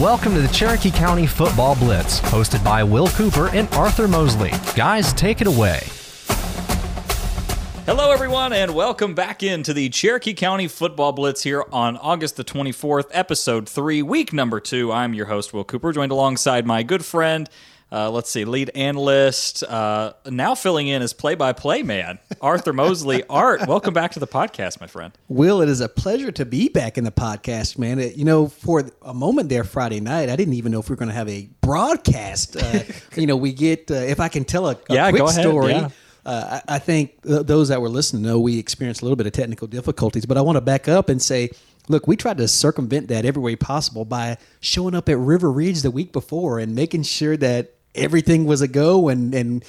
Welcome to the Cherokee County Football Blitz, hosted by Will Cooper and Arthur Mosley. Guys, take it away. Hello, everyone, and welcome back into the Cherokee County Football Blitz here on August the 24th, episode 3, week number 2. I'm your host, Will Cooper, joined alongside my good friend, uh, let's see, lead analyst, uh, now filling in as play by play man, Arthur Mosley. Art, welcome back to the podcast, my friend. Will, it is a pleasure to be back in the podcast, man. It, you know, for a moment there Friday night, I didn't even know if we were going to have a broadcast. Uh, you know, we get, uh, if I can tell a, a Yeah, quick ahead, story. yeah. Uh, I, I think th- those that were listening know we experienced a little bit of technical difficulties, but I want to back up and say, look, we tried to circumvent that every way possible by showing up at River Ridge the week before and making sure that everything was a go and and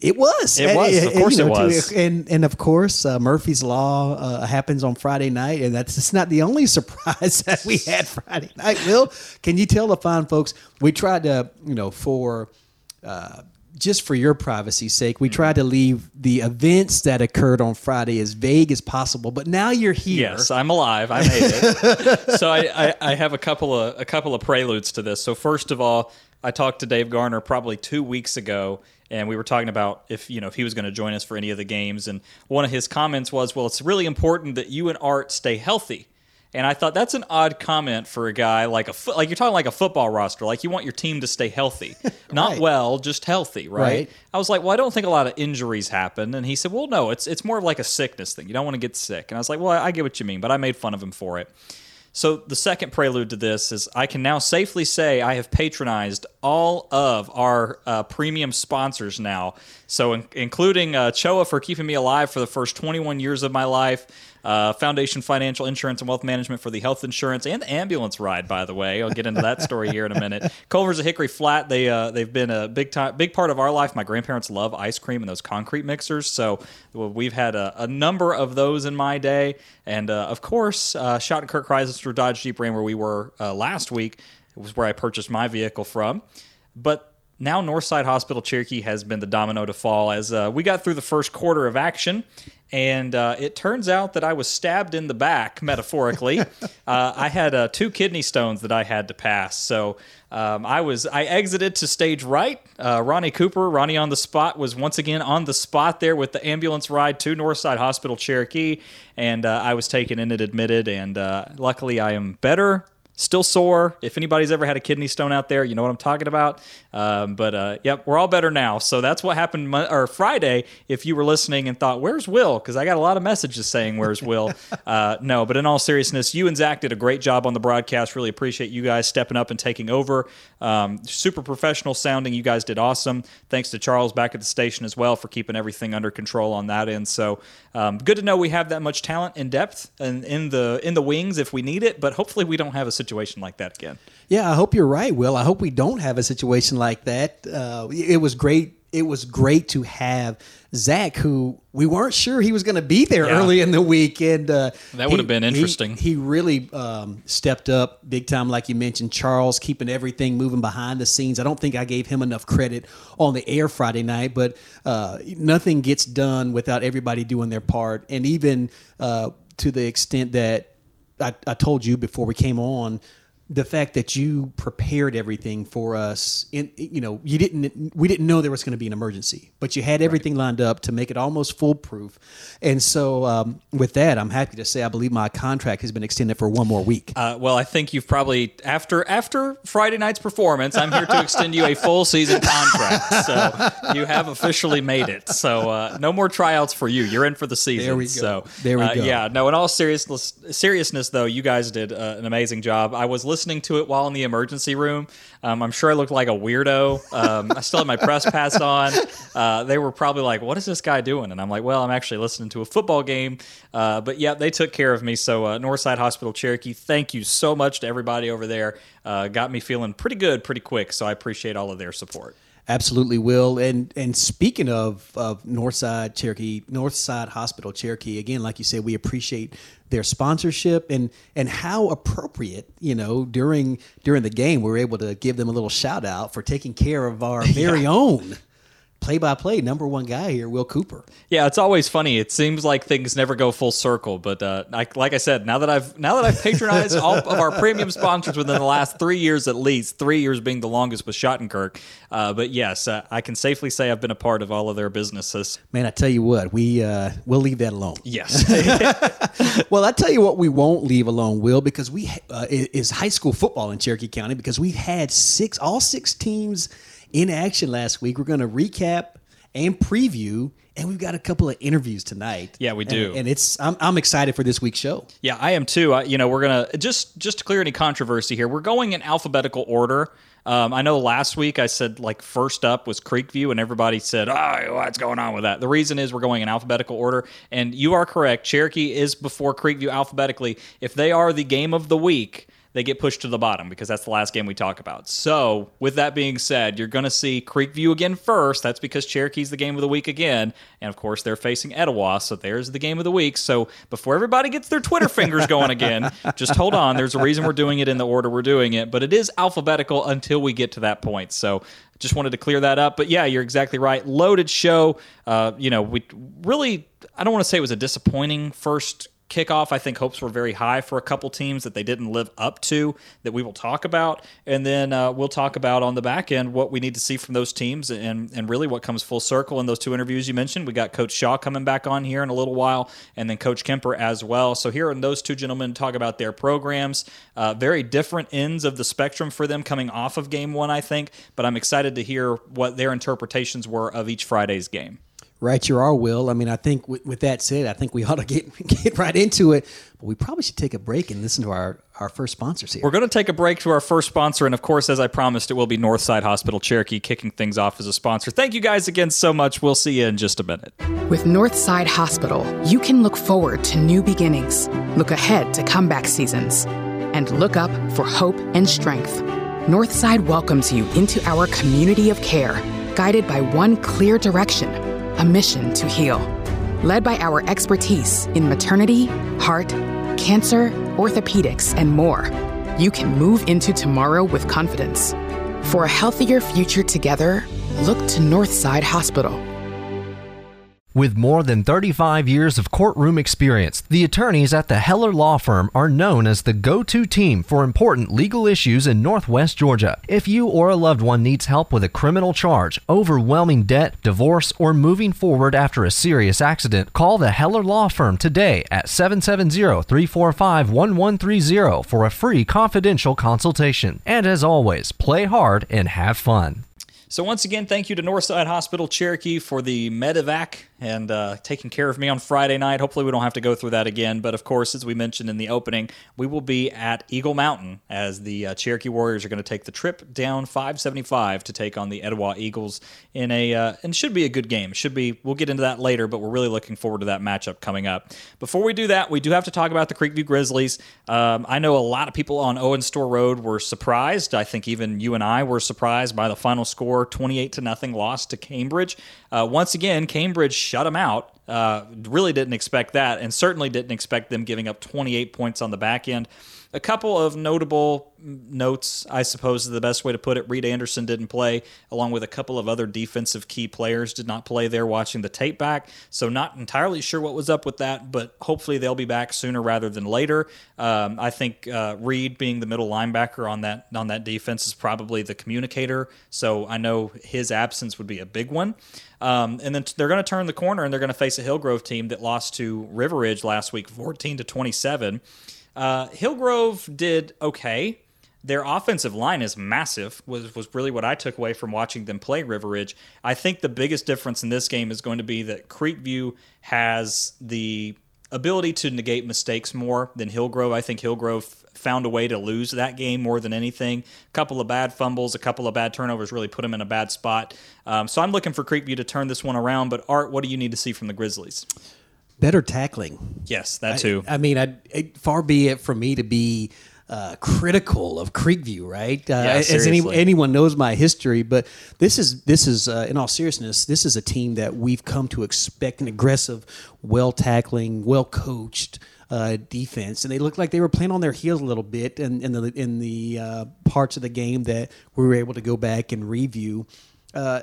it was. It was. And, Of course you it to- was. and and of course uh, Murphy's Law uh, happens on Friday night, and that's it's not the only surprise that we had Friday night. Will, can you tell the fine folks we tried to you know for. Uh, just for your privacy's sake, we tried to leave the events that occurred on Friday as vague as possible. But now you're here. Yes, I'm alive. I made it. so I, I, I have a couple of a couple of preludes to this. So first of all, I talked to Dave Garner probably two weeks ago, and we were talking about if you know if he was going to join us for any of the games. And one of his comments was, "Well, it's really important that you and Art stay healthy." And I thought that's an odd comment for a guy like a fo- like you're talking like a football roster, like you want your team to stay healthy, not Right. well, just healthy, right? Right. I was like, well, I don't think a lot of injuries happen. And he said, well, no, it's it's more of like a sickness thing. You don't want to get sick. And I was like, well, I, I get what you mean, but I made fun of him for it. So the second prelude to this is I can now safely say I have patronized all of our uh, premium sponsors now. So in, including uh, CHOA for keeping me alive for the first 21 years of my life. Uh, Foundation Financial Insurance and Wealth Management for the health insurance and the ambulance ride. By the way, I'll get into that story here in a minute. Culver's of Hickory Flat. They uh, they've been a big time, big part of our life. My grandparents love ice cream and those concrete mixers, so well, we've had a, a number of those in my day. And uh, of course, uh, Shottenkirk Chrysler Dodge Jeep Ram, where we were uh, last week, was where I purchased my vehicle from. But now Northside Hospital Cherokee has been the domino to fall as uh, we got through the first quarter of action. And uh, it turns out that I was stabbed in the back, metaphorically. uh, I had uh, two kidney stones that I had to pass. So um, I was I exited to stage right. Uh, Ronnie Cooper, Ronnie on the spot, was once again on the spot there with the ambulance ride to Northside Hospital Cherokee, and uh, I was taken in and admitted. And luckily, I am better still sore. If anybody's ever had a kidney stone out there, you know what I'm talking about. Um, but uh, yep, we're all better now. So that's what happened Mon- or Friday. If you were listening and thought, "Where's Will?" Because I got a lot of messages saying, "Where's Will?" uh, no, but in all seriousness, you and Zach did a great job on the broadcast. Really appreciate you guys stepping up and taking over. Um, super professional sounding. You guys did awesome. Thanks to Charles back at the station as well for keeping everything under control on that end. So um, good to know we have that much talent in depth and in the in the wings if we need it. But hopefully we don't have a situation like that again. Yeah, I hope you're right, Will. I hope we don't have a situation like that. Uh, it was great. It was great to have Zach, who we weren't sure he was going to be there Yeah. early in the week, and uh, That would have been he- interesting. He, really um, stepped up big time, like you mentioned. Charles keeping everything moving behind the scenes. I don't think I gave him enough credit on the air Friday night, but uh, nothing gets done without everybody doing their part, and even uh, to the extent that I, I told you before we came on the fact that you prepared everything for us in you know you didn't we didn't know there was going to be an emergency but you had everything lined up to make it almost foolproof and so um, with that i'm happy to say i believe my contract has been extended for one more week Uh, well, I think you've probably after after Friday night's performance, I'm here to extend you a full season contract. So you have officially made it. So uh, no more tryouts for you. You're in for the season. There we go. So There we uh, go. Yeah. No. In all seriousness, seriousness though, you guys did uh, an amazing job. I was listening to it while in the emergency room. Um, I'm sure I looked like a weirdo. Um, I still had my press pass on. Uh, they were probably like, "What is this guy doing?" And I'm like, "Well, I'm actually listening to a football game." Uh, but yeah, they took care of me. So uh, Northside Hospital Cherokee, thank you so much to everybody over there. Uh, got me feeling pretty good, pretty quick. So I appreciate all of their support. Absolutely will. And and speaking of of Northside Cherokee, Northside Hospital Cherokee, again, like you said, we appreciate their sponsorship and and how appropriate, you know, during during the game we were able to give them a little shout out for taking care of our very own play by play number one guy here, Will Cooper. Yeah, it's always funny. It seems like things never go full circle, but uh, I, like I said, now that I've now that I've patronized all of our premium sponsors within the last three years at least, three years being the longest with Shottenkirk. Uh, but yes, uh, I can safely say I've been a part of all of their businesses. Man, I tell you what, we uh, we'll leave that alone. Yes. well, I tell you what, we won't leave alone, Will, because we uh, is high school football in Cherokee County because we've had six, all six teams in action last week. We're going to recap and preview. And we've got a couple of interviews tonight. Yeah, we do. And, and it's I'm, I'm excited for this week's show. Yeah, I am too. I, you know, we're gonna just just to clear any controversy here. We're going in alphabetical order. Um, I know last week I said like first up was Creekview, and everybody said, "Oh, what's going on with that?" The reason is we're going in alphabetical order, and you are correct. Cherokee is before Creekview alphabetically. If they are the game of the week, they get pushed to the bottom because that's the last game we talk about. So, with that being said, you're going to see Creekview again first. That's because Cherokee's the game of the week again. And of course, they're facing Etowah. So, there's the game of the week. So, before everybody gets their Twitter fingers going again, just hold on. There's a reason we're doing it in the order we're doing it, but it is alphabetical until we get to that point. So, just wanted to clear that up. But yeah, you're exactly right. Loaded show. Uh, you know, we really, I don't want to say it was a disappointing first kickoff, I think hopes were very high for a couple teams that they didn't live up to that we will talk about. And then uh, we'll talk about on the back end what we need to see from those teams and, and really what comes full circle in those two interviews you mentioned. We got Coach Shaw coming back on here in a little while and then Coach Kemper as well. So here are those two gentlemen talk about their programs. Uh, very different ends of the spectrum for them coming off of game one, I think. But I'm excited to hear what their interpretations were of each Friday's game. Right, you are, Will. I mean, I think with, with, that said, I think we ought to get get right into it. But we probably should take a break and listen to our, our first sponsors here. We're going to take a break to our first sponsor. And of course, as I promised, it will be Northside Hospital Cherokee kicking things off as a sponsor. Thank you guys again so much. We'll see you in just a minute. With Northside Hospital, you can look forward to new beginnings, look ahead to comeback seasons, and look up for hope and strength. Northside welcomes you into our community of care, guided by one clear direction a mission to heal. Led by our expertise in maternity, heart, cancer, orthopedics, and more, you can move into tomorrow with confidence. For a healthier future together, look to Northside Hospital. With more than 35 years of courtroom experience, the attorneys at the Heller Law Firm are known as the go to team for important legal issues in Northwest Georgia. If you or a loved one needs help with a criminal charge, overwhelming debt, divorce, or moving forward after a serious accident, call the Heller Law Firm today at 770 345 1130 for a free confidential consultation. And as always, play hard and have fun. So, once again, thank you to Northside Hospital Cherokee for the medevac and uh, taking care of me on Friday night. Hopefully, we don't have to go through that again. But of course, as we mentioned in the opening, we will be at Eagle Mountain as the uh, Cherokee Warriors are going to take the trip down 575 to take on the Etowah Eagles in a uh, and should be a good game. Should be. We'll get into that later, but we're really looking forward to that matchup coming up. Before we do that, we do have to talk about the Creekview Grizzlies. Um, I know a lot of people on Owen Store Road were surprised. I think even you and I were surprised by the final score 28 to nothing loss to Cambridge. Uh, once again, Cambridge shut them out. Uh, really didn't expect that, and certainly didn't expect them giving up 28 points on the back end. A couple of notable notes, I suppose, is the best way to put it. Reed Anderson didn't play, along with a couple of other defensive key players did not play there watching the tape back. So, not entirely sure what was up with that, but hopefully they'll be back sooner rather than later. Um, I think uh, Reed, being the middle linebacker on that on that defense, is probably the communicator. So, I know his absence would be a big one. Um, and then they're going to turn the corner and they're going to face a Hillgrove team that lost to River Ridge last week, 14 to 27. Uh, Hillgrove did okay. Their offensive line is massive. Was was really what I took away from watching them play River Ridge. I think the biggest difference in this game is going to be that Creekview has the ability to negate mistakes more than Hillgrove. I think Hillgrove found a way to lose that game more than anything. A couple of bad fumbles, a couple of bad turnovers really put them in a bad spot. Um, so I'm looking for Creekview to turn this one around. But Art, what do you need to see from the Grizzlies? Better tackling. Yes, that too. I, I mean, I, it, far be it from me to be uh, critical of Creekview, right? Uh, yeah, as any, anyone knows my history, but this is this is uh, in all seriousness, this is a team that we've come to expect an aggressive, well tackling, well coached. Uh, defense, and they looked like they were playing on their heels a little bit in, in the in the uh, parts of the game that we were able to go back and review. Uh,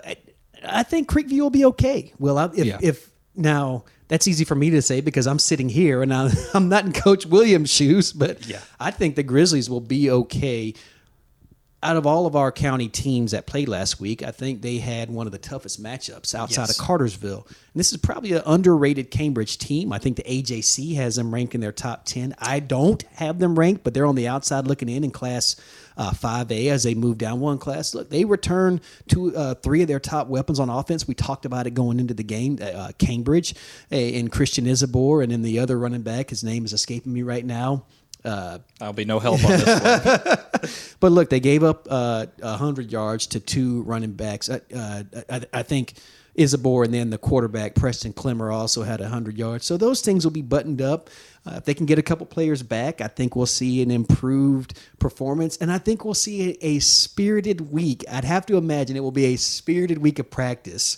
I think Creekview will be okay. Well, I, if, Yeah. if now that's easy for me to say because I'm sitting here and I'm, not in Coach Williams' shoes, but Yeah. I think the Grizzlies will be okay. Out of all of our county teams that played last week, I think they had one of the toughest matchups outside Yes. of Cartersville. And this is probably an underrated Cambridge team. I think the AJC has them ranked in their top 10. I don't have them ranked, but they're on the outside looking in in class uh, 5A as they move down one class. Look, they return two, uh, three of their top weapons on offense. We talked about it going into the game. Uh, Cambridge uh, and Christian Isabor, and then the other running back, his name is escaping me right now. Uh, I'll be no help on this one. but look, they gave up uh, 100 yards to two running backs. Uh, uh, I, I think Isabor and then the quarterback, Preston Clemmer, also had 100 yards. So those things will be buttoned up. Uh, if they can get a couple players back, I think we'll see an improved performance. And I think we'll see a, a spirited week. I'd have to imagine it will be a spirited week of practice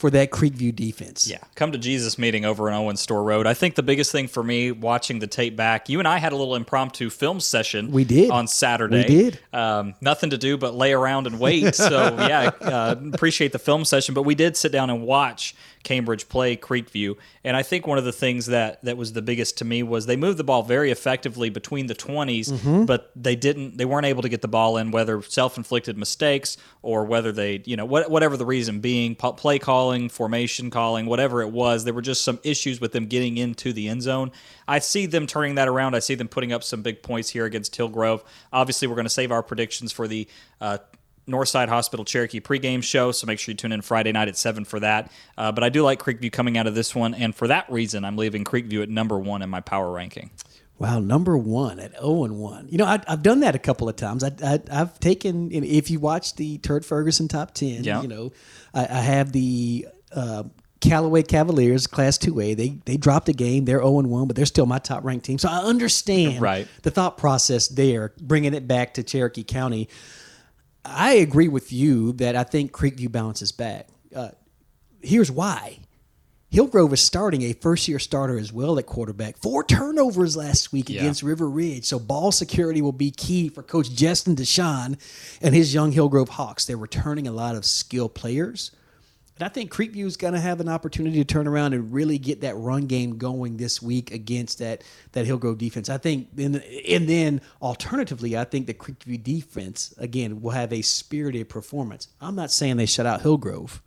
for that Creekview defense. Yeah, come to Jesus meeting over in Owen Store Road. I think the biggest thing for me watching the tape back, you and I had a little impromptu film session. We did. on Saturday. We did. Um, nothing to do but lay around and wait. So yeah, uh, appreciate the film session. But we did sit down and watch Cambridge play Creekview, and I think one of the things that that was the biggest to me was they moved the ball very effectively between the 20s, Mm-hmm. but they didn't. They weren't able to get the ball in, whether self-inflicted mistakes or whether they, you know, what, whatever the reason being, play calling, formation calling, whatever it was. There were just some issues with them getting into the end zone. I see them turning that around. I see them putting up some big points here against Hillgrove. Obviously, we're going to save our predictions for the. Uh, Northside Hospital Cherokee pregame show, so make sure you tune in Friday night at 7 for that. Uh, but I do like Creekview coming out of this one, and for that reason, I'm leaving Creekview at number one in my power ranking. Wow, number one at zero and one. You know, I, I've done that a couple of times. I, I, I've taken. If you watch the Turd Ferguson top ten, Yeah. you know, I, I have the uh, Callaway Cavaliers Class Two A. They they dropped a game. They're zero and one, but they're still my top ranked team. So I understand Right. the thought process there, bringing it back to Cherokee County. I agree with you that I think Creekview bounces back. Uh, here's why. Hillgrove is starting a first year starter as well at quarterback. Four turnovers last week Yeah. against River Ridge. So ball security will be key for Coach Justin Deshawn and his young Hillgrove Hawks. They're returning a lot of skill players. And I think Creekview is going to have an opportunity to turn around and really get that run game going this week against that that Hillgrove defense. I think, then, and then alternatively, I think the Creekview defense again will have a spirited performance. I'm not saying they shut out Hillgrove,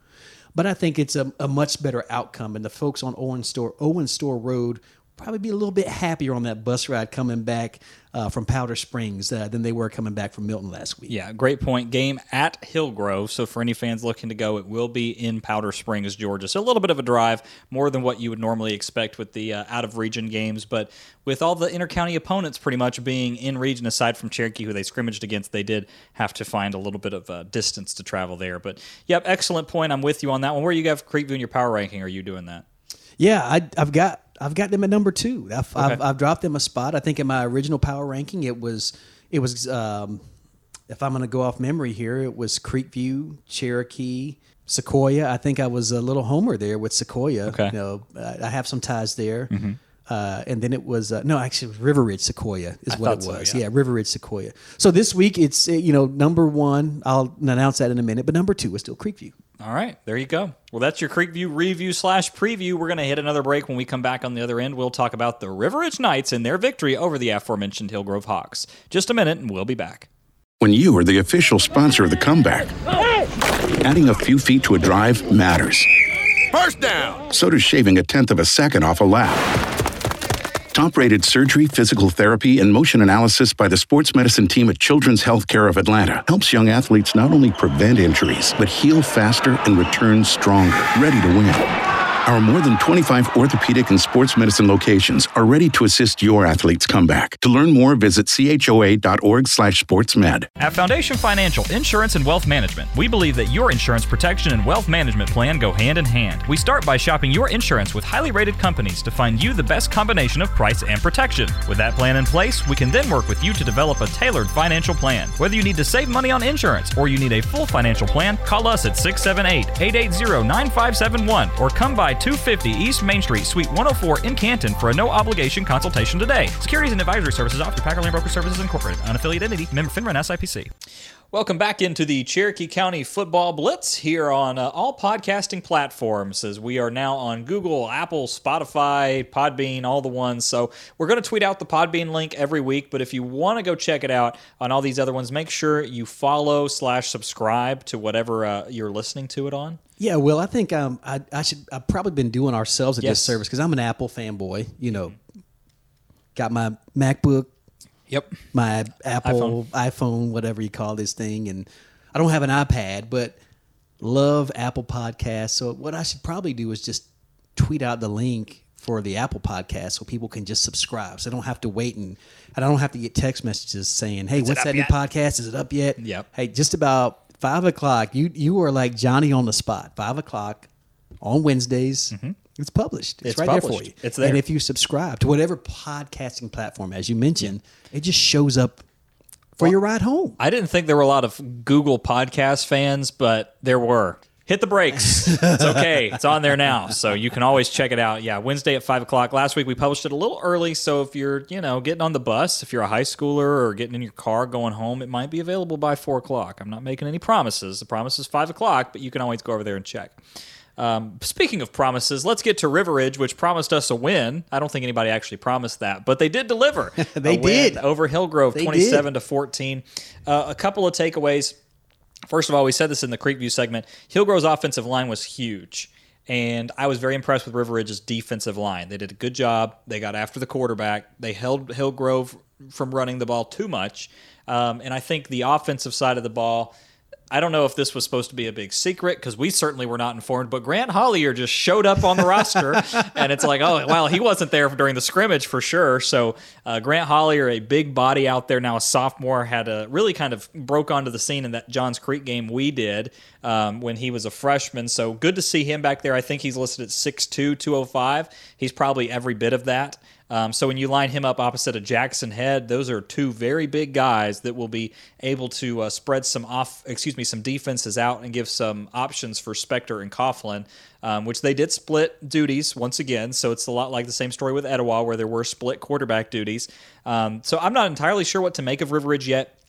but I think it's a, a much better outcome. And the folks on Owen Store Owen Store Road probably be a little bit happier on that bus ride coming back uh, from Powder Springs uh, than they were coming back from Milton last week. Yeah, great point. Game at Hillgrove. So for any fans looking to go, it will be in Powder Springs, Georgia. So a little bit of a drive, more than what you would normally expect with the uh, out of region games. But with all the intercounty opponents pretty much being in region, aside from Cherokee, who they scrimmaged against, they did have to find a little bit of uh, distance to travel there. But yep, excellent point. I'm with you on that one. Where you have Creekview in your power ranking? Are you doing that? Yeah, I, I've got I've got them at number two. I've, I've, I've dropped them a spot. I think in my original power ranking, it was it was um, if I'm going to go off memory here, it was Creekview, Cherokee, Sequoia. I think I was a little homer there with Sequoia. Okay. You know, I I have some ties there. Uh, and then it was uh, no, actually, it was River Ridge Sequoia is what thought it so, was. yeah. yeah, River Ridge Sequoia. So this week it's you know number one. I'll announce that in a minute, but number two is still Creekview. All right, there you go. Well, that's your Creekview review slash preview. We're going to hit another break. When we come back on the other end, we'll talk about the River Ridge Knights and their victory over the aforementioned Hillgrove Hawks. Just a minute, and we'll be back. When you are the official sponsor of the comeback, adding a few feet to a drive matters. First down. So does shaving a tenth of a second off a lap. Top rated surgery, physical therapy, and motion analysis by the sports medicine team at Children's Healthcare of Atlanta helps young athletes not only prevent injuries, but heal faster and return stronger, ready to win. Our more than 25 orthopedic and sports medicine locations are ready to assist your athlete's comeback. To learn more, visit choa.org slash sportsmed. At Foundation Financial Insurance and Wealth Management, we believe that your insurance protection and wealth management plan go hand in hand. We start by shopping your insurance with highly rated companies to find you the best combination of price and protection. With that plan in place, we can then work with you to develop a tailored financial plan. Whether you need to save money on insurance or you need a full financial plan, call us at 678 880 9571 or come by 250 East Main Street, Suite 104 in Canton for a no obligation consultation today. Securities and advisory services offered through Packerland Broker Services Incorporated, unaffiliated entity, member FINRA and SIPC. Welcome back into the Cherokee County Football Blitz here on uh, all podcasting platforms as we are now on Google, Apple, Spotify, Podbean, all the ones. So we're going to tweet out the Podbean link every week, but if you want to go check it out on all these other ones, make sure you follow slash subscribe to whatever uh, you're listening to it on. Yeah, well, I think um, I, I should. I've probably been doing ourselves a Yes. disservice because I'm an Apple fanboy. You know, got my MacBook, Yep. my Apple iPhone. whatever you call this thing, and I don't have an iPad, but love Apple Podcasts. So what I should probably do is just tweet out the link for the Apple Podcast so people can just subscribe. So I don't have to wait and and I don't have to get text messages saying, "Hey, what's up that yet?" new podcast? Is it up yet?" Yep. Hey, just about five o'clock. You you are like Johnny on the spot. Five o'clock on Wednesdays. Mm-hmm. It's published. It's, It's right there for you. It's there. And if you subscribe to whatever podcasting platform, as you mentioned, it just shows up for your ride home. I didn't think there were a lot of Google podcast fans, but there were. Hit the brakes. It's okay. it's on there now, so you can always check it out. Yeah, Wednesday at five o'clock. Last week we published it a little early, so if you're, you know, getting on the bus, if you're a high schooler or getting in your car going home, it might be available by four o'clock. I'm not making any promises. The promise is five o'clock, but you can always go over there and check. Um, speaking of promises, let's get to River Ridge, which promised us a win. I don't think anybody actually promised that, but they did deliver. They did. over Hillgrove, They 27 to 14. Uh, a couple of takeaways. First of all, we said this in the Creekview segment. Hillgrove's offensive line was huge. And I was very impressed with River Ridge's defensive line. They did a good job. They got after the quarterback. They held Hillgrove from running the ball too much. Um, and I think the offensive side of the ball, I don't know if this was supposed to be a big secret because we certainly were not informed, but Grant Hollier just showed up on the roster. And it's like, oh, well, he wasn't there during the scrimmage for sure. So uh, Grant Hollier, a big body out there now, a sophomore, had a really kind of broke onto the scene in that Johns Creek game we did um, when he was a freshman. So good to see him back there. I think he's listed at 6'2, 205. He's probably every bit of that. Um, so when you line him up opposite of Jackson Head, those are two very big guys that will be able to uh, spread some off, excuse me, some defenses out and give some options for Spectre and Coughlin, um, which they did split duties once again. So it's a lot like the same story with Etowah, where there were split quarterback duties. Um, so I'm not entirely sure what to make of River Ridge yet.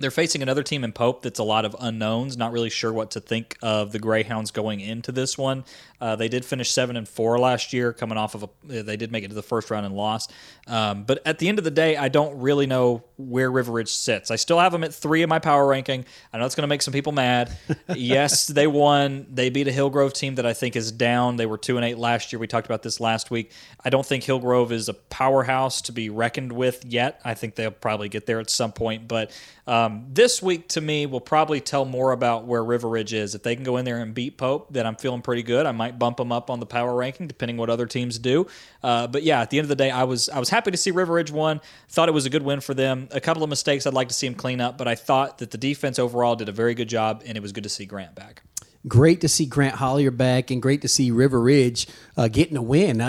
They're facing another team in Pope that's a lot of unknowns. Not really sure what to think of the Greyhounds going into this one. Uh, they did finish seven and four last year, coming off of a. They did make it to the first round and lost. Um, but at the end of the day, I don't really know where River Ridge sits. I still have them at three in my power ranking. I know it's going to make some people mad. yes, they won. They beat a Hillgrove team that I think is down. They were two and eight last year. We talked about this last week. I don't think Hillgrove is a powerhouse to be reckoned with yet. I think they'll probably get there at some point, but. Um, this week to me will probably tell more about where River Ridge is. If they can go in there and beat Pope, then I'm feeling pretty good. I might bump them up on the power ranking, depending what other teams do. Uh, but yeah, at the end of the day, I was I was happy to see River Ridge won. Thought it was a good win for them. A couple of mistakes I'd like to see them clean up, but I thought that the defense overall did a very good job, and it was good to see Grant back. Great to see Grant Hollier back, and great to see River Ridge uh, getting a win.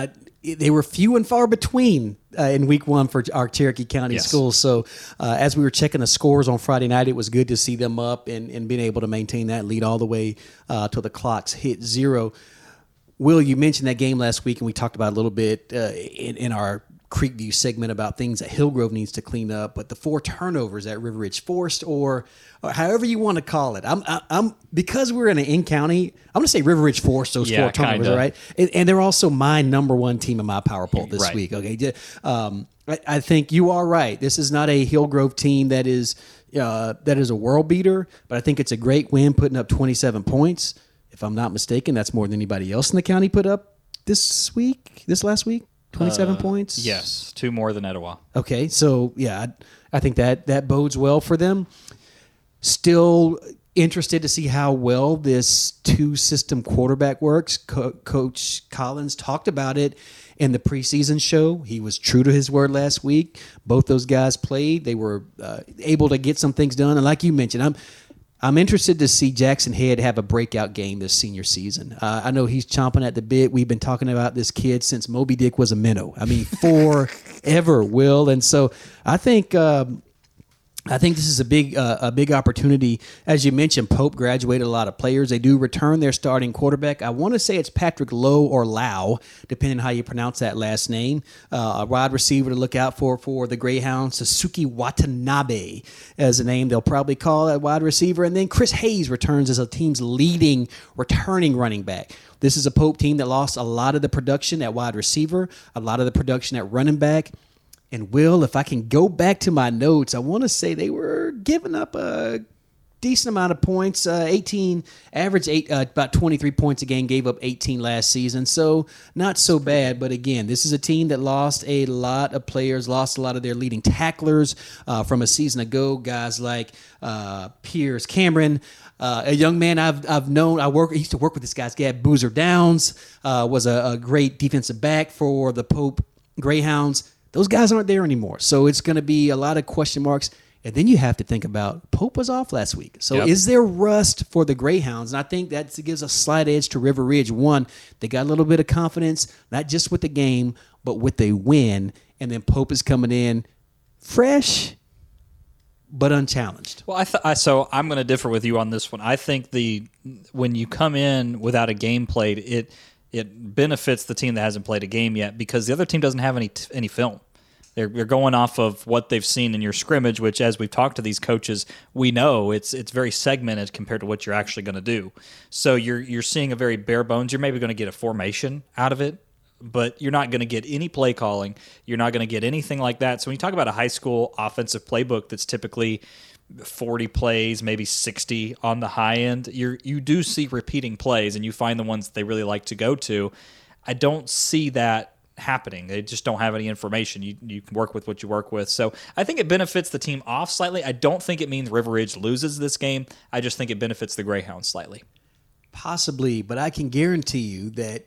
They were few and far between uh, in week one for our Cherokee County Yes. schools. So, uh, as we were checking the scores on Friday night, it was good to see them up and, and being able to maintain that lead all the way uh, till the clocks hit zero. Will, you mentioned that game last week, and we talked about it a little bit uh, in, in our Creekview segment about things that Hillgrove needs to clean up. But the four turnovers that River Ridge forced, or, or however you want to call it, I'm, I, I'm because we're in an in county. I'm going to say River Ridge forced those Yeah, four turnovers, kinda. right? And, and they're also my number one team in my power poll this Right. week. Okay, um, I, I think you are right. This is not a Hillgrove team that is uh, that is a world beater, but I think it's a great win, putting up 27 points. If I'm not mistaken, that's more than anybody else in the county put up this week, this last week. 27 points. Yes, two more than Etowah. Okay, so yeah, I, I think that that bodes well for them. Still interested to see how well this two system quarterback works. Co- Coach Collins talked about it in the preseason show. He was true to his word last week. Both those guys played. They were uh, able to get some things done. And like you mentioned, I'm I'm interested to see Jackson Head have a breakout game this senior season. Uh, I know he's chomping at the bit. We've been talking about this kid since Moby Dick was a minnow. I mean, forever, Will. And so I think um, I think this is a big uh, a big opportunity. As you mentioned, Pope graduated a lot of players. They do return their starting quarterback. I want to say it's Patrick Lowe or Lau, depending how you pronounce that last name. Uh, a wide receiver to look out for for the Greyhounds. Suzuki Watanabe as a name they'll probably call that wide receiver. And then Chris Hayes returns as a team's leading returning running back. This is a Pope team that lost a lot of the production at wide receiver, a lot of the production at running back. And Will, if I can go back to my notes, I want to say they were giving up a decent amount of points. Uh, 18 average eight, uh, about 23 points a game. Gave up 18 last season, so not so bad. But again, this is a team that lost a lot of players, lost a lot of their leading tacklers uh, from a season ago. Guys like uh, Pierce Cameron. Uh, a young man I've, I've known, I work. I used to work with this guy's dad, Boozer Downs, uh, was a, a great defensive back for the Pope Greyhounds those guys aren't there anymore. So it's going to be a lot of question marks. And then you have to think about Pope was off last week. So Yep. is there rust for the Greyhounds? And I think that gives a slight edge to River Ridge. One, they got a little bit of confidence, not just with the game, but with the win. And then Pope is coming in fresh, but unchallenged. Well, I, th- I so I'm going to differ with you on this one. I think the when you come in without a game played, it it benefits the team that hasn't played a game yet because the other team doesn't have any t- any film. They're, they're going off of what they've seen in your scrimmage, which, as we've talked to these coaches, we know it's it's very segmented compared to what you're actually going to do. So you're you're seeing a very bare bones. You're maybe going to get a formation out of it, but you're not going to get any play calling. You're not going to get anything like that. So when you talk about a high school offensive playbook that's typically 40 plays, maybe 60 on the high end, you you do see repeating plays and you find the ones they really like to go to. I don't see that happening. They just don't have any information. You you can work with what you work with. So I think it benefits the team off slightly. I don't think it means River Ridge loses this game. I just think it benefits the Greyhounds slightly. Possibly, but I can guarantee you that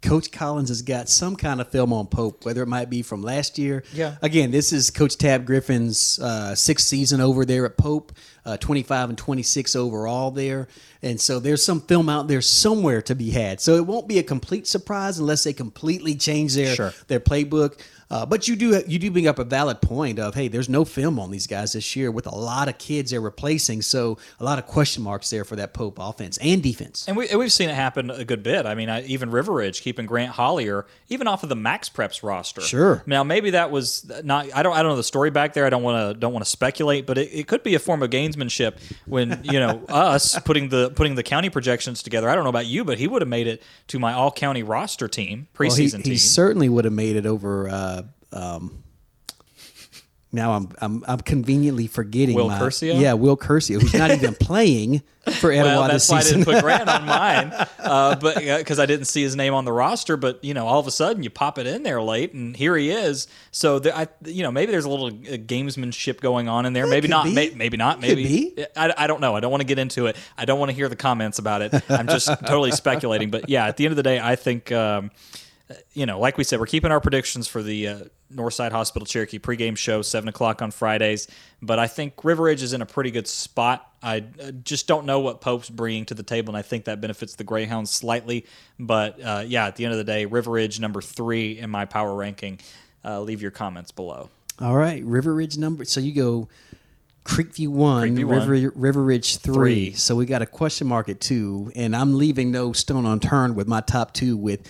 Coach Collins has got some kind of film on Pope, whether it might be from last year. Yeah. Again, this is Coach Tab Griffin's uh, sixth season over there at Pope, uh, 25 and 26 overall there. And so there's some film out there somewhere to be had. So it won't be a complete surprise unless they completely change their Sure. their playbook. Uh, but you do you do bring up a valid point of hey, there's no film on these guys this year with a lot of kids they're replacing, so a lot of question marks there for that Pope offense and defense. And, we, and we've seen it happen a good bit. I mean, I, even River Ridge keeping Grant Hollier, even off of the MaxPreps roster. Sure. Now maybe that was not. I don't. I don't know the story back there. I don't want to. Don't want to speculate. But it, it could be a form of gamesmanship when you know us putting the putting the county projections together. I don't know about you, but he would have made it to my all county roster team Well, he, preseason he certainly would have made it over. Uh, um, now I'm, I'm I'm conveniently forgetting Will my, Curcio? Yeah, Will Curcio, who's not even playing for Etowah well, this that's why I didn't put Grant on mine, uh, but because I didn't see his name on the roster. But you know, all of a sudden you pop it in there late, and here he is. So there, I, you know, maybe there's a little uh, gamesmanship going on in there. maybe not. May, maybe not. Could Maybe. I, I don't know. I don't want to get into it. I don't want to hear the comments about it. I'm just totally speculating. But yeah, at the end of the day, I think. Um, you know, like we said, we're keeping our predictions for the uh, Northside Hospital Cherokee pregame show, seven o'clock on Fridays. But I think River Ridge is in a pretty good spot. I just don't know what Pope's bringing to the table, and I think that benefits the Greyhounds slightly. But uh, yeah, at the end of the day, River Ridge number three in my power ranking. Uh, leave your comments below. All right, River Ridge number. So you go Creekview one, Creekview one. River River Ridge three. Three. So we got a question mark at two, and I'm leaving no stone unturned with my top two with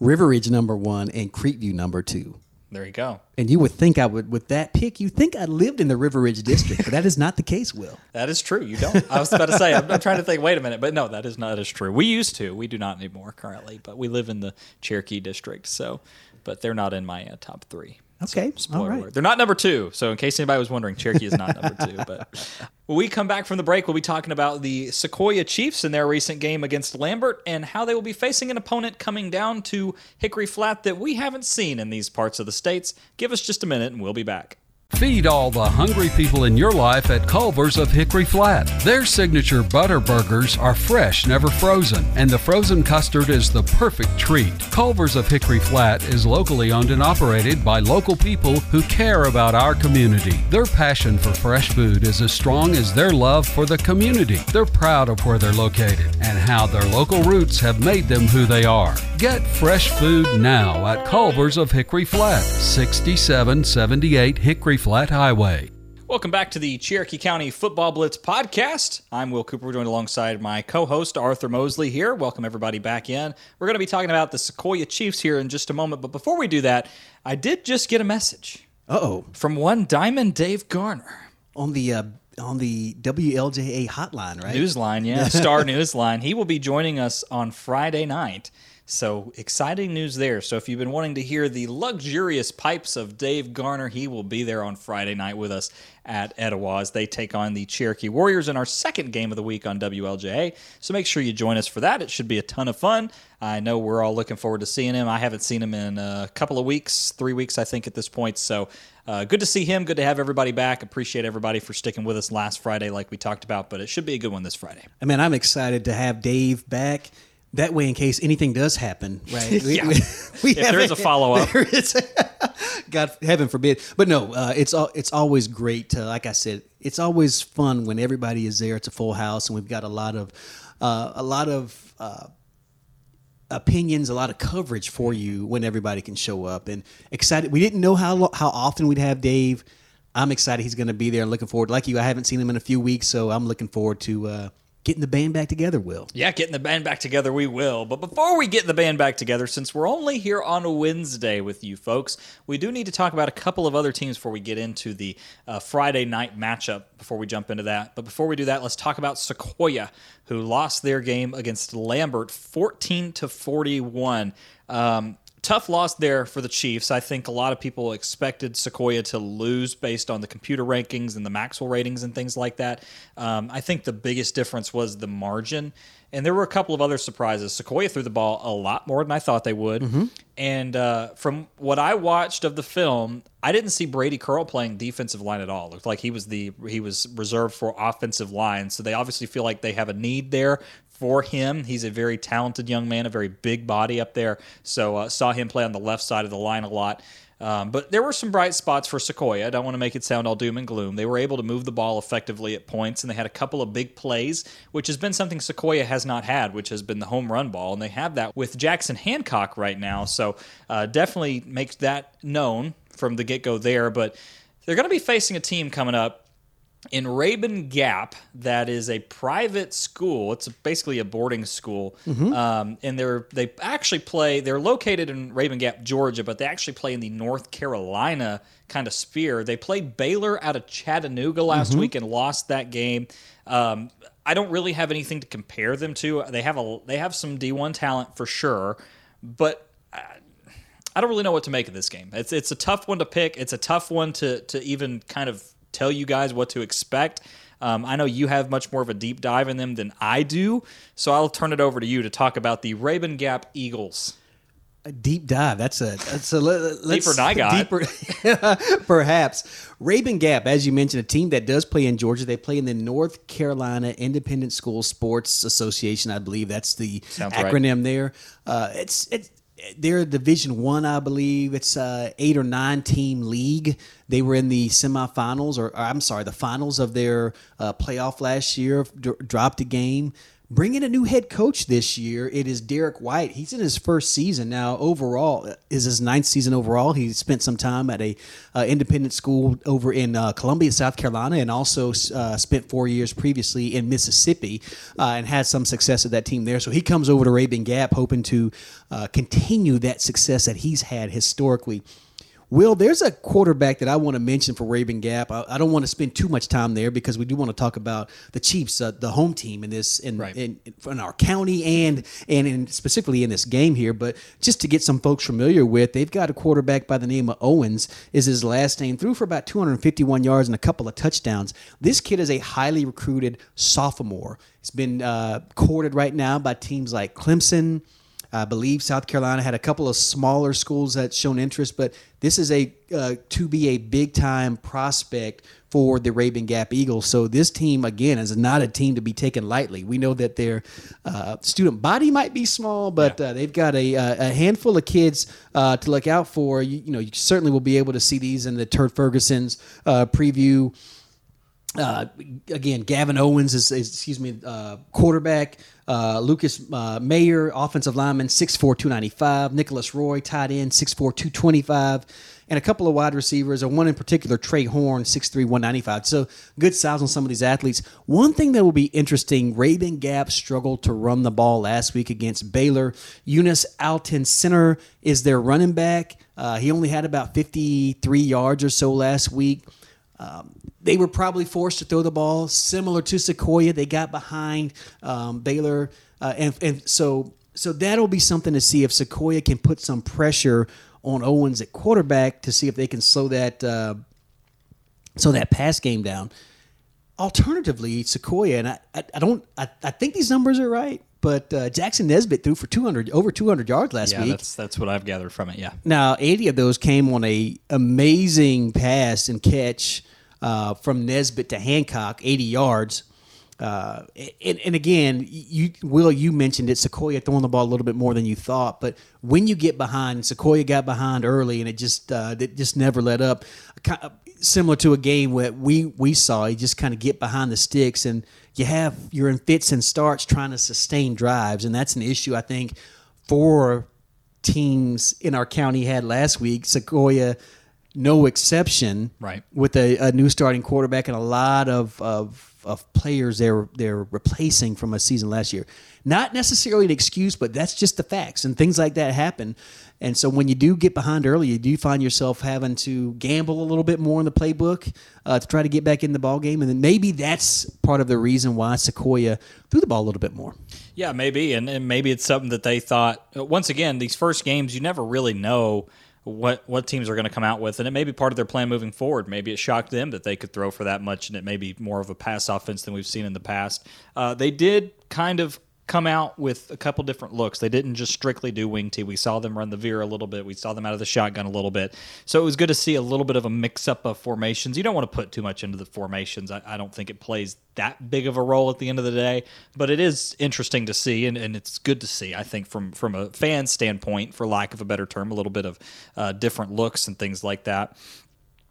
River Ridge number one and Creekview number two. There you go. And you would think I would, with that pick, you think I lived in the River Ridge district, but that is not the case, Will. That is true. You don't. I was about to say. I'm, I'm trying to think. Wait a minute, but no, that is not as true. We used to. We do not anymore currently, but we live in the Cherokee district. So, but they're not in my uh, top three. Okay, Spoiler all right. alert. They're not number two. So, in case anybody was wondering, Cherokee is not number two. But when we come back from the break, we'll be talking about the Sequoia Chiefs in their recent game against Lambert and how they will be facing an opponent coming down to Hickory Flat that we haven't seen in these parts of the states. Give us just a minute, and we'll be back. Feed all the hungry people in your life at Culver's of Hickory Flat. Their signature butter burgers are fresh, never frozen, and the frozen custard is the perfect treat. Culver's of Hickory Flat is locally owned and operated by local people who care about our community. Their passion for fresh food is as strong as their love for the community. They're proud of where they're located and how their local roots have made them who they are. Get fresh food now at Culver's of Hickory Flat, 6778 Hickory Flat Highway. Welcome back to the Cherokee County Football Blitz podcast. I'm Will Cooper, joined alongside my co-host Arthur Mosley here. Welcome everybody back in. We're going to be talking about the Sequoia Chiefs here in just a moment, but before we do that, I did just get a message Uh oh. from one Diamond Dave Garner. On the uh, on the WLJA hotline, right? Newsline, yeah, Star Newsline. He will be joining us on Friday night. So exciting news there. So if you've been wanting to hear the luxurious pipes of Dave Garner, he will be there on Friday night with us at Etowah as they take on the Cherokee Warriors in our second game of the week on WLJA. So make sure you join us for that. It should be a ton of fun. I know we're all looking forward to seeing him. I haven't seen him in a couple of weeks, three weeks, I think, at this point. So uh, good to see him. Good to have everybody back. Appreciate everybody for sticking with us last Friday, like we talked about. But it should be a good one this Friday. I mean, I'm excited to have Dave back. That way, in case anything does happen, right? We, Yeah. we, we If there is a follow-up. there is- God, heaven forbid. But no, uh, it's al- it's always great to, like I said, it's always fun when everybody is there. It's a full house, and we've got a lot of uh, a lot of uh, opinions, a lot of coverage for you when everybody can show up. And excited. We didn't know how how often we'd have Dave. I'm excited he's going to be there and looking forward. Like you, I haven't seen him in a few weeks, so I'm looking forward to uh, getting the band back together. Will Yeah, getting the band back together, we will. But before we get the band back together, since we're only here on a Wednesday with you folks, we do need to talk about a couple of other teams before we get into the uh, Friday night matchup. Before we jump into that, but before we do that, let's talk about Sequoia, who lost their game against Lambert, fourteen to forty-one. Um, tough loss there for the Chiefs. I think a lot of people expected Sequoia to lose based on the computer rankings and the Maxwell ratings and things like that. Um, I think the biggest difference was the margin. And there were a couple of other surprises. Sequoia threw the ball a lot more than I thought they would. And uh, from what I watched of the film, I didn't see Brady Curl playing defensive line at all. It looked like he was the he was reserved for offensive line. So they obviously feel like they have a need there for him. He's a very talented young man, a very big body up there. So uh, saw him play on the left side of the line a lot. Um, but there were some bright spots for Sequoia. I don't want to make it sound all doom and gloom. They were able to move the ball effectively at points, and they had a couple of big plays, which has been something Sequoia has not had, which has been the home run ball. And they have that with Jackson Hancock right now. So uh, definitely makes that known from the get go there. But they're going to be facing a team coming up in Rabun Gap, that is a private school. It's basically a boarding school, um, and they're they actually play. They're located in Rabun Gap, Georgia, but they actually play in the North Carolina kind of sphere. They played Baylor out of Chattanooga last week and lost that game. Um, I don't really have anything to compare them to. They have a they have some D one talent for sure, but I don't really know what to make of this game. It's it's a tough one to pick. It's a tough one to to even kind of tell you guys what to expect. Um, I know you have much more of a deep dive in them than I do, so I'll turn it over to you to talk about the Rabun Gap Eagles. a deep dive. That's a that's a let- let's, Deeper than I got. Deeper, perhaps. Rabun Gap, as you mentioned, a team that does play in Georgia. They play in the North Carolina Independent School Sports Association. I believe that's the Sounds right. acronym there. Uh, it's it's. They're Division One, I, believe. It's a eight or nine team league. They were in the semifinals, or, or I'm sorry, the finals of their uh, playoff last year. D- dropped a game. Bringing a new head coach this year, it is Derek White. He's in his first season now. Overall, is his ninth season overall. He spent some time at a uh, independent school over in uh, Columbia, South Carolina, and also uh, spent four years previously in Mississippi, uh, and had some success at that team there. So he comes over to Rabun Gap, hoping to uh, continue that success that he's had historically. Will, there's a quarterback that I want to mention for Rabun Gap. I, I don't want to spend too much time there because we do want to talk about the Chiefs, uh, the home team in this, in, Right. in, in our county and and in, specifically in this game here. But just to get some folks familiar with, they've got a quarterback by the name of Owens. Is his last name? Threw for about 251 yards and a couple of touchdowns. This kid is a highly recruited sophomore. He's been uh, courted right now by teams like Clemson. I believe South Carolina had a couple of smaller schools that shown interest, but this is a uh, to be a big time prospect for the Rabun Gap Eagles. So this team again is not a team to be taken lightly. We know that their uh, student body might be small, but uh, they've got a, a handful of kids uh, to look out for. You, you know, you certainly will be able to see these in the Turd Ferguson's uh, preview uh, again, Gavin Owens is, is excuse me, uh, quarterback. Uh, Lucas uh, Mayer, offensive lineman, 6'4", 295. Nicholas Roy, tight end, 6'4", 225. And a couple of wide receivers, and one in particular, Trey Horn, 6'3", 195. So good size on some of these athletes. One thing that will be interesting, Rabun Gap struggled to run the ball last week against Baylor. Eunice Alton Center is their running back. Uh, he only had about 53 yards or so last week. Um, they were probably forced to throw the ball similar to Sequoia. They got behind um, Baylor, uh, and, and so so that'll be something to see if Sequoia can put some pressure on Owens at quarterback to see if they can slow that uh, slow that pass game down. Alternatively, Sequoia and I, I, I don't I, I think these numbers are right, but uh, Jackson Nesbitt threw for two hundred over two hundred yards last yeah, week. that's that's what I've gathered from it. Yeah. Now, 80 of those came on a amazing pass and catch uh, from Nesbitt to Hancock, 80 yards. Uh, and, and again, you Will, you mentioned it. Sequoia throwing the ball a little bit more than you thought, but when you get behind, Sequoia got behind early, and it just uh, it just never let up. Kind of similar to a game where we we saw, you just kind of get behind the sticks, and you have you're in fits and starts trying to sustain drives, and that's an issue I think for teams in our county had last week. Sequoia, no exception, Right. With a, a new starting quarterback and a lot of, of of players they're they're replacing from a season last year. Not necessarily an excuse, but that's just the facts, and things like that happen. And so when you do get behind early, you do find yourself having to gamble a little bit more in the playbook uh, to try to get back in the ball game, and then maybe that's part of the reason why Sequoia threw the ball a little bit more. Yeah, maybe, and, and maybe it's something that they thought. uh, Once again, these first games, you never really know what what teams are going to come out with, and it may be part of their plan moving forward. Maybe it shocked them that they could throw for that much, and it may be more of a pass offense than we've seen in the past. Uh, they did kind of come out with a couple different looks. They didn't just strictly do wing tee. We saw them run the veer a little bit. We saw them out of the shotgun a little bit. So it was good to see a little bit of a mix up of formations. You don't want to put too much into the formations. I, I don't think it plays that big of a role at the end of the day, but it is interesting to see and, and it's good to see. I think from from a fan standpoint, for lack of a better term, a little bit of uh, different looks and things like that.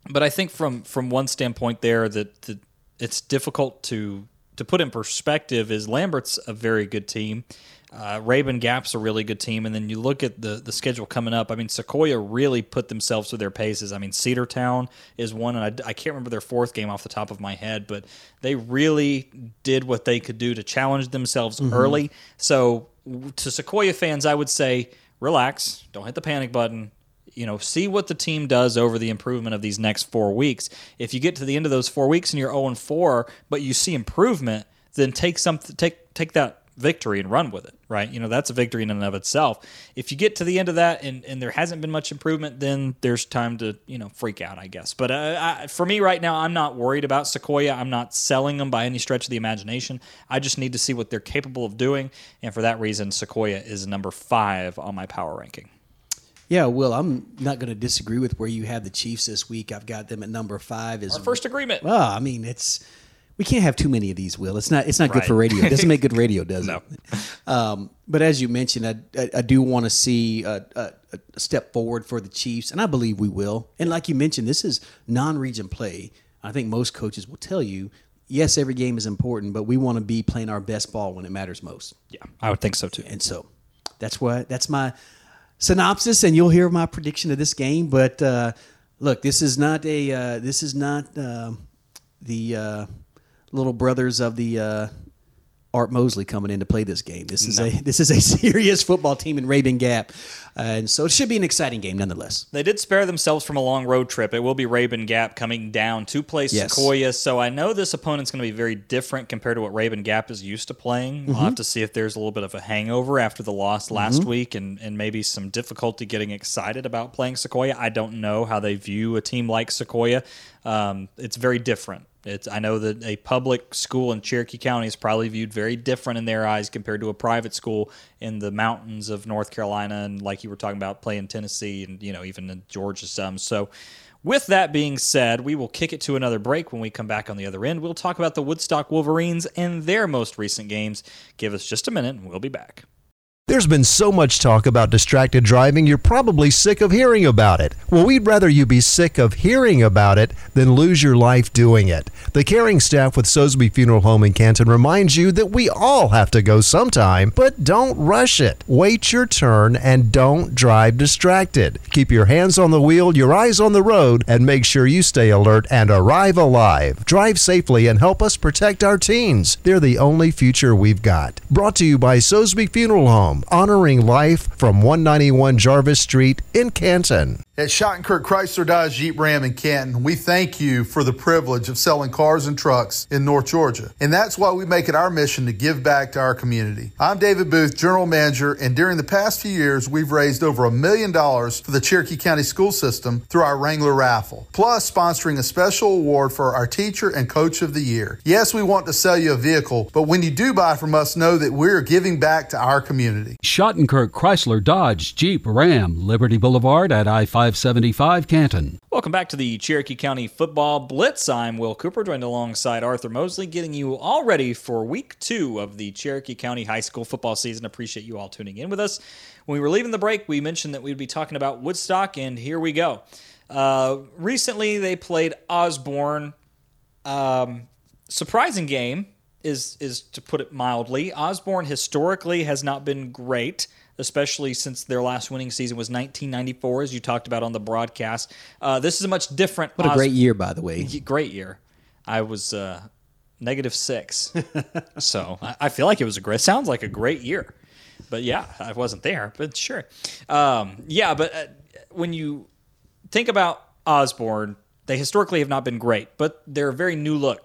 But I think from from one standpoint there that, that it's difficult to to put in perspective is Lambert's a very good team. Uh, Rabun Gap's a really good team, and then you look at the the schedule coming up. I mean, Sequoia really put themselves through their paces. I mean, Cedartown is one, and I, I can't remember their fourth game off the top of my head, but they really did what they could do to challenge themselves early. So, to Sequoia fans, I would say relax, don't hit the panic button you know, see what the team does over the improvement of these next four weeks. If you get to the end of those four weeks and you're 0 4, but you see improvement, then take something, take take that victory and run with it. Right? You know, that's a victory in and of itself. If you get to the end of that and, and there hasn't been much improvement, then there's time to you know freak out, I guess. But uh, I, for me right now, I'm not worried about Sequoia. I'm not selling them by any stretch of the imagination. I just need to see what they're capable of doing, and for that reason, Sequoia is number five on my power ranking. Yeah, Will, I'm not going to disagree with where you have the Chiefs this week. I've got them at number five. Is Our first agreement. Well, I mean, it's we can't have too many of these. Will it's not it's not good for radio. It doesn't make good radio, does No. it? Um, but as you mentioned, I, I, I do want to see a, a, a step forward for the Chiefs, and I believe we will. And like you mentioned, this is non-region play. I think most coaches will tell you, yes, every game is important, but we want to be playing our best ball when it matters most. Yeah, I would think so too. And so that's what that's my synopsis, and you'll hear my prediction of this game. But uh, look, this is not a uh, this is not uh, the uh, little brothers of the uh, Art Mosley coming in to play this game. This is a this is a serious football team in Rabun Gap, uh, and so it should be an exciting game nonetheless. They did spare themselves from a long road trip. It will be Rabun Gap coming down to play Yes. Sequoia, so I know this opponent's going to be very different compared to what Rabun Gap is used to playing. We'll have to see if there's a little bit of a hangover after the loss last week and, and maybe some difficulty getting excited about playing Sequoia. I don't know how they view a team like Sequoia. Um, it's very different. It's, I know that a public school in Cherokee County is probably viewed very different in their eyes compared to a private school in the mountains of North Carolina and like you were talking about playing Tennessee and you know even in Georgia some. So with that being said, we will kick it to another break. When we come back on the other end, we'll talk about the Woodstock Wolverines and their most recent games. Give us just a minute and we'll be back. There's been so much talk about distracted driving, you're probably sick of hearing about it. Well, we'd rather you be sick of hearing about it than lose your life doing it. The caring staff with Sosby Funeral Home in Canton reminds you that we all have to go sometime, but don't rush it. Wait your turn and don't drive distracted. Keep your hands on the wheel, your eyes on the road, and make sure you stay alert and arrive alive. Drive safely and help us protect our teens. They're the only future we've got. Brought to you by Sosby Funeral Home honoring life from 191 Jarvis Street in Canton. At Shottenkirk Chrysler Dodge Jeep Ram in Canton, we thank you for the privilege of selling cars and trucks in North Georgia. And that's why we make it our mission to give back to our community. I'm David Booth, General Manager, and during the past few years, we've raised over a million dollars for the Cherokee County School System through our Wrangler raffle, plus sponsoring a special award for our Teacher and Coach of the Year. Yes, we want to sell you a vehicle, but when you do buy from us, know that we're giving back to our community. Shottenkirk Chrysler Dodge Jeep Ram, Liberty Boulevard at I 575 Canton. Welcome back to the Cherokee County Football Blitz. I'm Will Cooper, joined alongside Arthur Mosley, getting you all ready for week two of the Cherokee County High School football season. Appreciate you all tuning in with us. When we were leaving the break, we mentioned that we'd be talking about Woodstock, and here we go. Uh, recently, they played Osborne. Um, surprising game is is to put it mildly. Osborne historically has not been great especially since their last winning season was 1994, as you talked about on the broadcast. Uh, this is a much different. What a great year, by the way. Great year. I was uh, negative six, so I, I, feel like it was a great. Sounds like a great year, but yeah, I wasn't there, but sure. Um, yeah, but uh, when you think about Osborne, they historically have not been great, but they're a very new look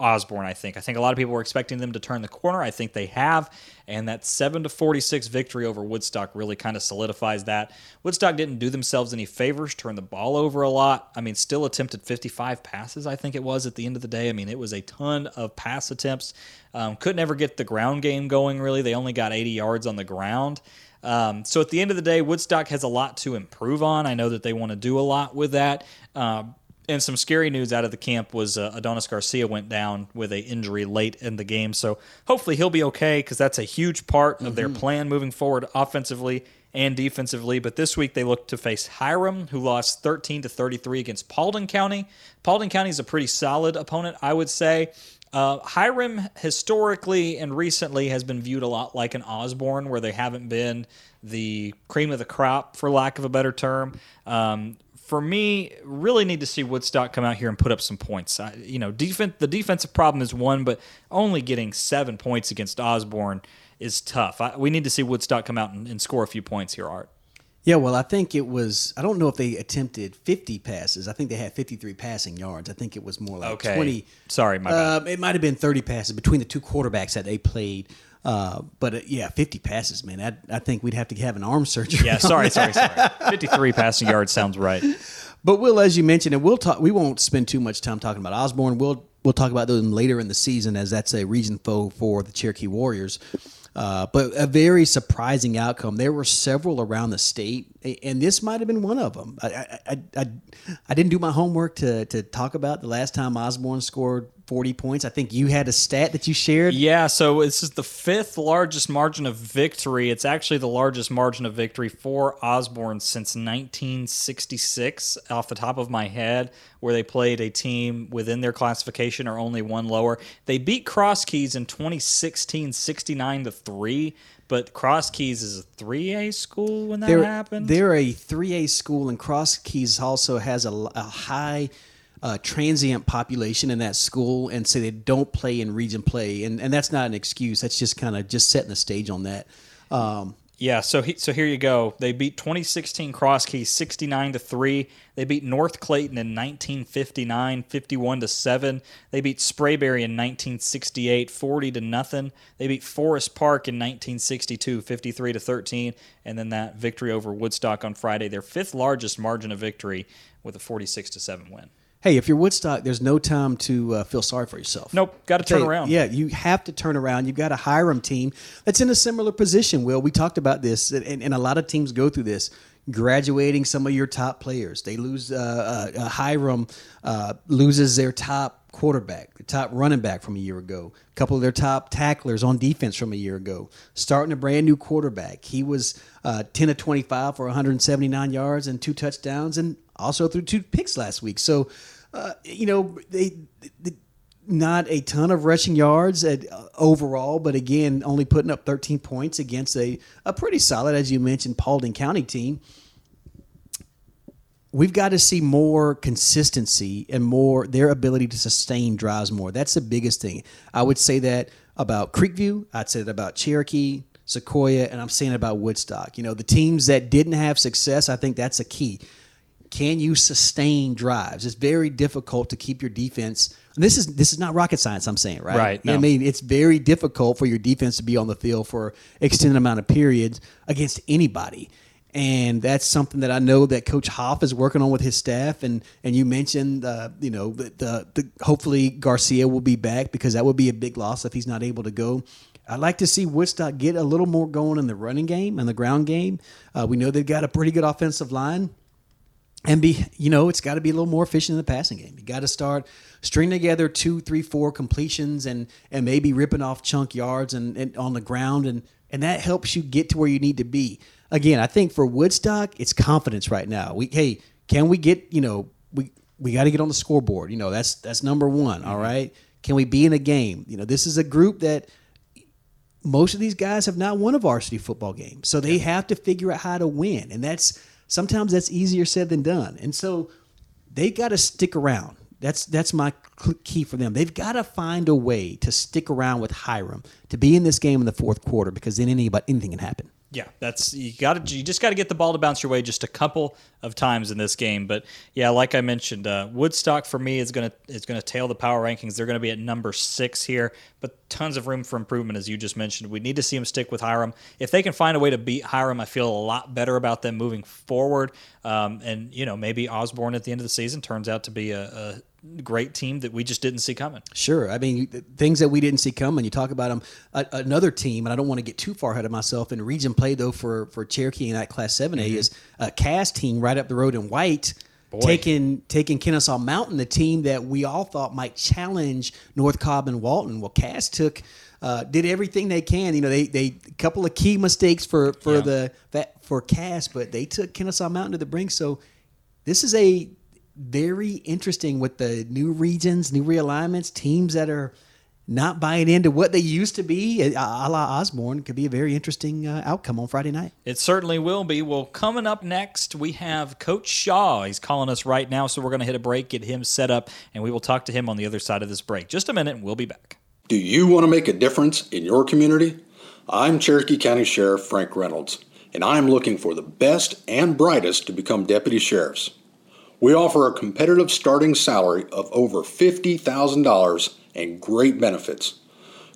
Osborne, I think. I think a lot of people were expecting them to turn the corner. I think they have. And that 7 to 46 victory over Woodstock really kind of solidifies that. Woodstock didn't do themselves any favors, turned the ball over a lot. I mean, still attempted 55 passes, I think it was at the end of the day. I mean, it was a ton of pass attempts. Um, couldn't ever get the ground game going, really. They only got 80 yards on the ground. Um, so at the end of the day, Woodstock has a lot to improve on. I know that they want to do a lot with that. Uh, and some scary news out of the camp was uh, Adonis Garcia went down with a injury late in the game. So hopefully he'll be okay because that's a huge part of mm-hmm. their plan moving forward offensively and defensively. But this week they look to face Hiram, who lost 13 to 33 against Paulding County. Paulding County is a pretty solid opponent, I would say. Uh, Hiram historically and recently has been viewed a lot like an Osborne, where they haven't been the cream of the crop, for lack of a better term. Um, for me, really need to see Woodstock come out here and put up some points. I, you know, defense. The defensive problem is one, but only getting seven points against Osborne is tough. I, we need to see Woodstock come out and, and score a few points here, Art. Yeah, well, I think it was. I don't know if they attempted 50 passes. I think they had 53 passing yards. I think it was more like okay. 20. Sorry, my bad. Uh, it might have been 30 passes between the two quarterbacks that they played. Uh, but uh, yeah, 50 passes, man. I, I think we'd have to have an arm surgery. Yeah, sorry, sorry, sorry. 53 passing yards sounds right. But Will, as you mentioned, and we'll talk. We won't spend too much time talking about Osborne. We'll we'll talk about them later in the season, as that's a reason foe for the Cherokee Warriors. Uh, but a very surprising outcome. There were several around the state, and this might have been one of them. I, I, I, I didn't do my homework to, to talk about the last time Osborne scored 40 points. I think you had a stat that you shared. Yeah, so this is the fifth largest margin of victory. It's actually the largest margin of victory for Osborne since 1966, off the top of my head, where they played a team within their classification or only one lower. They beat Cross Keys in 2016, 69 to 3 but Cross Keys is a 3A school when that they're, happened. They're a 3A school, and Cross Keys also has a, a high uh, transient population in that school, and say they don't play in region play, and and that's not an excuse. That's just kind of just setting the stage on that. Um, yeah, so he, so here you go. They beat 2016 Cross Keys 69 to 3. They beat North Clayton in 1959 51 to 7. They beat Sprayberry in 1968 40 to nothing. They beat Forest Park in 1962 53 to 13 and then that victory over Woodstock on Friday, their fifth largest margin of victory with a 46 to 7 win hey, if you're Woodstock, there's no time to uh, feel sorry for yourself. Nope, got to turn around. Yeah, you have to turn around. You've got a Hiram team that's in a similar position. Will we talked about this, and, and a lot of teams go through this. Graduating some of your top players, they lose. Uh, uh, uh Hiram uh, loses their top quarterback, the top running back from a year ago, a couple of their top tacklers on defense from a year ago, starting a brand new quarterback. He was uh, 10 of 25 for 179 yards and two touchdowns, and also threw two picks last week. So, uh, you know, they, they, not a ton of rushing yards at, uh, overall, but again, only putting up 13 points against a, a pretty solid, as you mentioned, Paulding County team we've got to see more consistency and more their ability to sustain drives more. That's the biggest thing. I would say that about Creekview. I'd say that about Cherokee, Sequoia, and I'm saying about Woodstock. You know, the teams that didn't have success, I think that's a key. Can you sustain drives? It's very difficult to keep your defense. This is this is not rocket science. I'm saying, right? Right. I mean, it's very difficult for your defense to be on the field for extended amount of periods against anybody and that's something that I know that Coach Hoff is working on with his staff. And and you mentioned, uh, you know, the, the, the hopefully Garcia will be back because that would be a big loss if he's not able to go. I'd like to see Woodstock get a little more going in the running game and the ground game. Uh, we know they've got a pretty good offensive line, and be you know it's got to be a little more efficient in the passing game. You got to start string together two, three, four completions and and maybe ripping off chunk yards and, and on the ground and and that helps you get to where you need to be again, I think for Woodstock, it's confidence right now. We hey, can we get you know we we got to get on the scoreboard. You know that's that's number one. All mm-hmm. can we be in a game? You know this is a group that most of these guys have not won a varsity football game, so they have to figure out how to win, and that's sometimes that's easier said than done. And so they got to stick around. That's that's my key for them. They've got to find a way to stick around with Hiram to be in this game in the fourth quarter because then anybody anything can happen. Yeah, that's you got to you just got to get the ball to bounce your way just a couple of times in this game. But yeah, like I mentioned, uh, Woodstock for me is gonna is gonna tail the power rankings. They're gonna be at number six here, but tons of room for improvement as you just mentioned. We need to see them stick with Hiram. If they can find a way to beat Hiram, I feel a lot better about them moving forward. Um, and you know maybe Osborne at the end of the season turns out to be a, a great team that we just didn't see coming. Sure. I mean, things that we didn't see coming. You talk about them. another team, and I don't want to get too far ahead of myself. And region play though for for Cherokee in that Class Seven A mm-hmm. is a Cass team right up the road in White. Boy. Taking taking Kennesaw Mountain, the team that we all thought might challenge North Cobb and Walton. Well, Cass took uh, did everything they can. You know, they they a couple of key mistakes for for yeah. the for Cass, but they took Kennesaw Mountain to the brink. So this is a very interesting with the new regions, new realignments, teams that are not buying into what they used to be, a la Osborne, could be a very interesting uh, outcome on Friday night. It certainly will be. Well, coming up next, we have Coach Shaw. He's calling us right now, so we're going to hit a break, get him set up, and we will talk to him on the other side of this break. Just a minute, and we'll be back. Do you want to make a difference in your community? I'm Cherokee County Sheriff Frank Reynolds, and I'm looking for the best and brightest to become deputy sheriffs. We offer a competitive starting salary of over $50,000 and great benefits.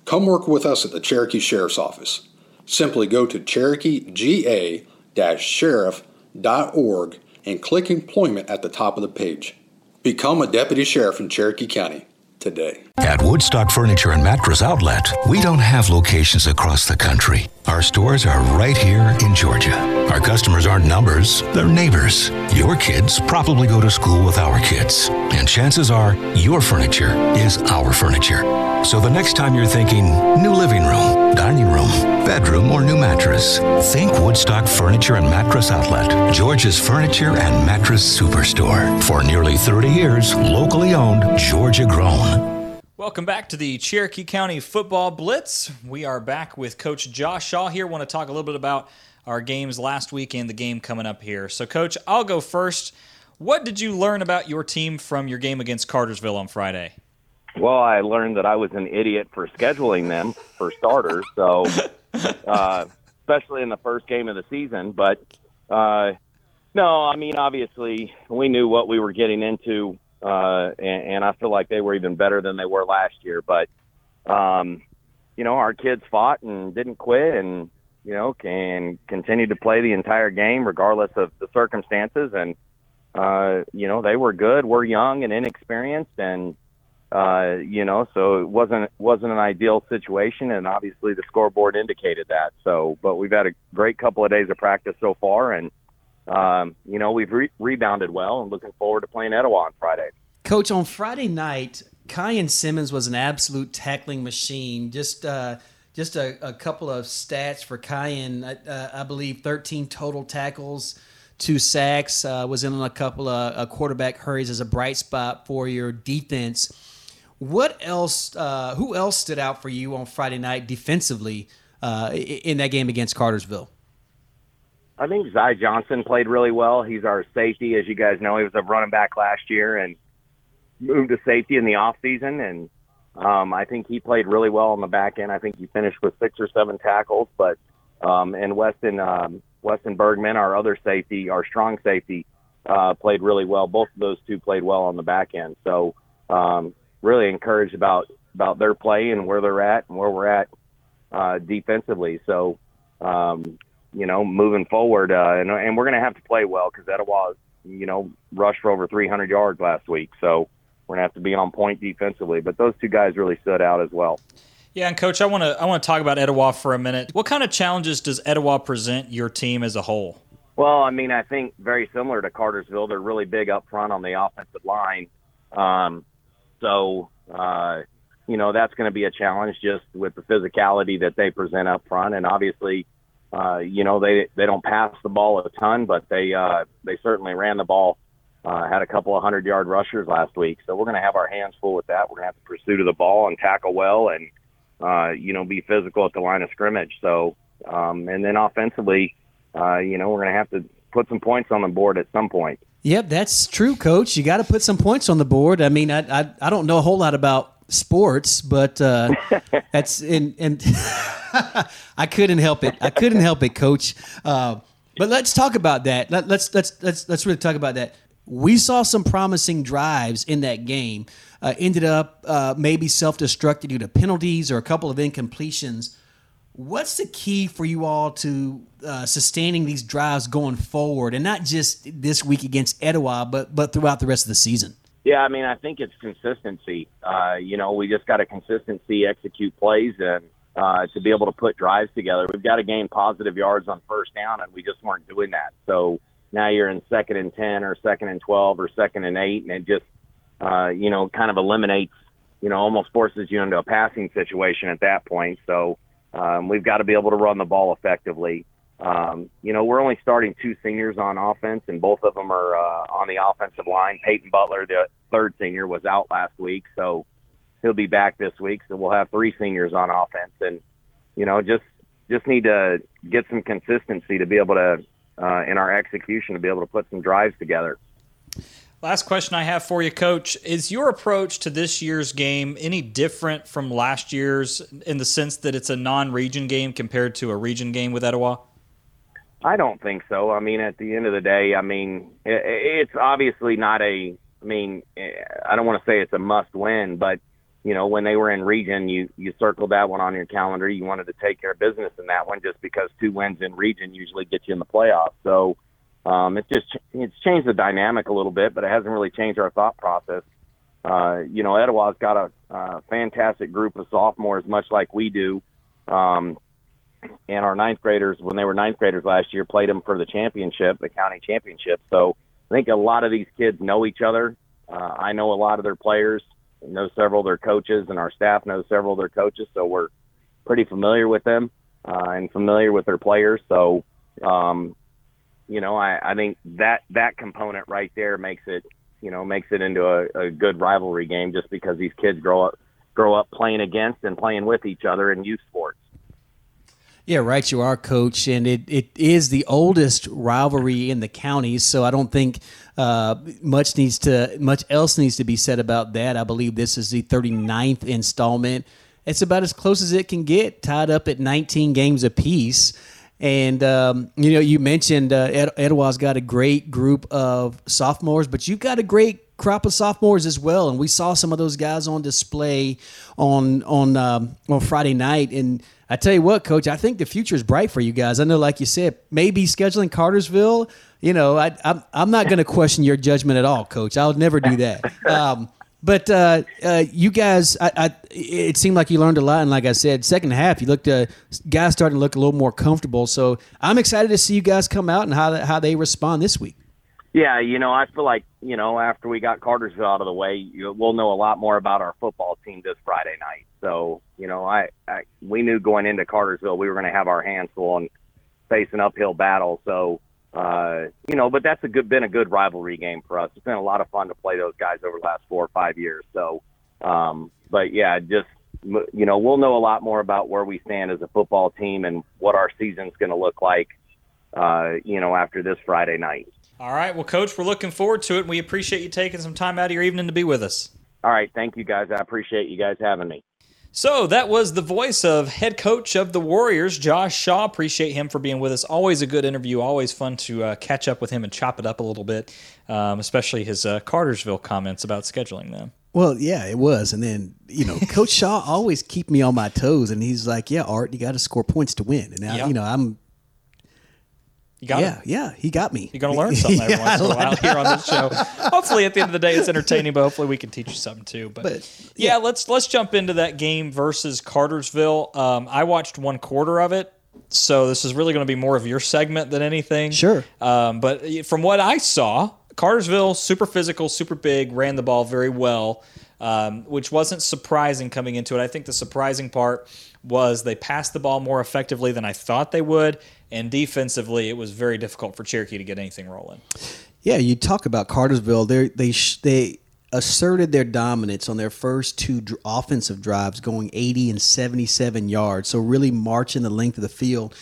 Come work with us at the Cherokee Sheriff's Office. Simply go to cherokeega-sheriff.org and click employment at the top of the page. Become a deputy sheriff in Cherokee County today. At Woodstock Furniture and Mattress Outlet, we don't have locations across the country. Our stores are right here in Georgia. Our customers aren't numbers, they're neighbors. Your kids probably go to school with our kids, and chances are your furniture is our furniture. So the next time you're thinking new living room, dining room, bedroom, or new mattress, think Woodstock Furniture and Mattress Outlet, Georgia's furniture and mattress superstore. For nearly 30 years, locally owned, Georgia grown. Welcome back to the Cherokee County Football Blitz. We are back with Coach Josh Shaw here. Want to talk a little bit about our games last week and the game coming up here. So, Coach, I'll go first. What did you learn about your team from your game against Cartersville on Friday? Well, I learned that I was an idiot for scheduling them for starters. So, uh, especially in the first game of the season. But uh, no, I mean, obviously, we knew what we were getting into, uh, and, and I feel like they were even better than they were last year. But um, you know, our kids fought and didn't quit, and you know, can continue to play the entire game regardless of the circumstances. And uh, you know, they were good. We're young and inexperienced, and uh, you know, so it wasn't wasn't an ideal situation, and obviously the scoreboard indicated that. So, but we've had a great couple of days of practice so far, and um, you know we've re- rebounded well, and looking forward to playing Etowah on Friday. Coach, on Friday night, Kyan Simmons was an absolute tackling machine. Just uh, just a, a, couple of stats for Kyan. Uh, I believe 13 total tackles, two sacks. Uh, was in on a couple of quarterback hurries as a bright spot for your defense. What else? Uh, who else stood out for you on Friday night defensively uh, in that game against Cartersville? I think Zy Johnson played really well. He's our safety, as you guys know. He was a running back last year and moved to safety in the off season, and um, I think he played really well on the back end. I think he finished with six or seven tackles. But um, and Weston um, Weston Bergman, our other safety, our strong safety, uh, played really well. Both of those two played well on the back end. So um, really encouraged about about their play and where they're at and where we're at uh, defensively. So um, you know, moving forward, uh, and, and we're going to have to play well because Etowah, you know, rushed for over 300 yards last week. So we're going to have to be on point defensively. But those two guys really stood out as well. Yeah, and coach, I want to I want to talk about Etowah for a minute. What kind of challenges does Etowah present your team as a whole? Well, I mean, I think very similar to Cartersville. They're really big up front on the offensive line. Um, so, uh, you know, that's going to be a challenge just with the physicality that they present up front. And obviously, uh, you know, they they don't pass the ball a ton, but they uh, they certainly ran the ball. Uh, had a couple of hundred yard rushers last week, so we're going to have our hands full with that. We're going to have to pursue to the ball and tackle well, and uh, you know, be physical at the line of scrimmage. So, um, and then offensively, uh, you know, we're going to have to put some points on the board at some point. Yep, that's true, Coach. You got to put some points on the board. I mean, I, I I don't know a whole lot about sports, but uh, that's and and I couldn't help it. I couldn't help it, Coach. Uh, but let's talk about that. Let, let's let's let's let's really talk about that. We saw some promising drives in that game. Uh, ended up uh, maybe self-destructed due to penalties or a couple of incompletions. What's the key for you all to uh, sustaining these drives going forward, and not just this week against Etowah, but but throughout the rest of the season? Yeah, I mean, I think it's consistency. Uh, you know, we just got to consistency execute plays and uh, to be able to put drives together. We've got to gain positive yards on first down, and we just weren't doing that. So now you're in second and ten, or second and twelve, or second and eight, and it just, uh, you know, kind of eliminates, you know, almost forces you into a passing situation at that point. So um, we've got to be able to run the ball effectively. Um, you know, we're only starting two seniors on offense, and both of them are uh, on the offensive line. Peyton Butler, the third senior, was out last week, so he'll be back this week. So we'll have three seniors on offense, and you know, just just need to get some consistency to be able to uh, in our execution to be able to put some drives together. Last question I have for you, Coach. Is your approach to this year's game any different from last year's in the sense that it's a non region game compared to a region game with Etowah? I don't think so. I mean, at the end of the day, I mean, it's obviously not a. I mean, I don't want to say it's a must win, but you know, when they were in region, you you circled that one on your calendar. You wanted to take care of business in that one, just because two wins in region usually get you in the playoffs. So um, it's just it's changed the dynamic a little bit, but it hasn't really changed our thought process. Uh, you know, Etowah's got a, a fantastic group of sophomores, much like we do. Um, and our ninth graders, when they were ninth graders last year, played them for the championship, the county championship. So I think a lot of these kids know each other. Uh, I know a lot of their players, know several of their coaches, and our staff knows several of their coaches. So we're pretty familiar with them uh, and familiar with their players. So, um, you know, I, I think that that component right there makes it, you know, makes it into a, a good rivalry game just because these kids grow up grow up playing against and playing with each other in youth sports. Yeah, right. You are, coach, and it, it is the oldest rivalry in the county. So I don't think uh, much needs to much else needs to be said about that. I believe this is the 39th installment. It's about as close as it can get, tied up at 19 games apiece. And um, you know, you mentioned uh, Ed- Etowah's got a great group of sophomores, but you've got a great crop of sophomores as well. And we saw some of those guys on display on on um, on Friday night, and I tell you what, coach, I think the future is bright for you guys. I know, like you said, maybe scheduling Cartersville. You know, I, I'm I'm not going to question your judgment at all, coach. I would never do that. Um, but uh, uh, you guys, I, I, it seemed like you learned a lot, and like I said, second half, you looked uh, guys starting to look a little more comfortable. So I'm excited to see you guys come out and how how they respond this week. Yeah, you know, I feel like you know after we got Cartersville out of the way, you, we'll know a lot more about our football team this Friday night. So you know, I, I we knew going into Cartersville we were going to have our hands full and face an uphill battle. So uh, you know, but that's a good been a good rivalry game for us. It's been a lot of fun to play those guys over the last four or five years. So, um, but yeah, just you know, we'll know a lot more about where we stand as a football team and what our season's going to look like. Uh, you know, after this Friday night. All right. Well, Coach, we're looking forward to it. We appreciate you taking some time out of your evening to be with us. All right. Thank you, guys. I appreciate you guys having me. So that was the voice of head coach of the Warriors, Josh Shaw. Appreciate him for being with us. Always a good interview. Always fun to uh, catch up with him and chop it up a little bit, um, especially his uh, Cartersville comments about scheduling them. Well, yeah, it was, and then you know, Coach Shaw always keep me on my toes, and he's like, "Yeah, Art, you got to score points to win." And now, Yeah. you know, I'm You got yeah, it. yeah, he got me. You're going to learn something every Yeah, once in a while here on this show. Hopefully, at the end of the day, it's entertaining, but hopefully, we can teach you something too. But, But, yeah, let's let's jump into that game versus Cartersville. Um, I watched one quarter of it, so this is really going to be more of your segment than anything. Sure. Um, but from what I saw, Cartersville super physical, super big, ran the ball very well, um, which wasn't surprising coming into it. I think the surprising part was they passed the ball more effectively than I thought they would, and defensively, it was very difficult for Cherokee to get anything rolling. Yeah, you talk about Cartersville. They they they asserted their dominance on their first two dr- offensive drives, going 80 and 77 yards. So really marching the length of the field,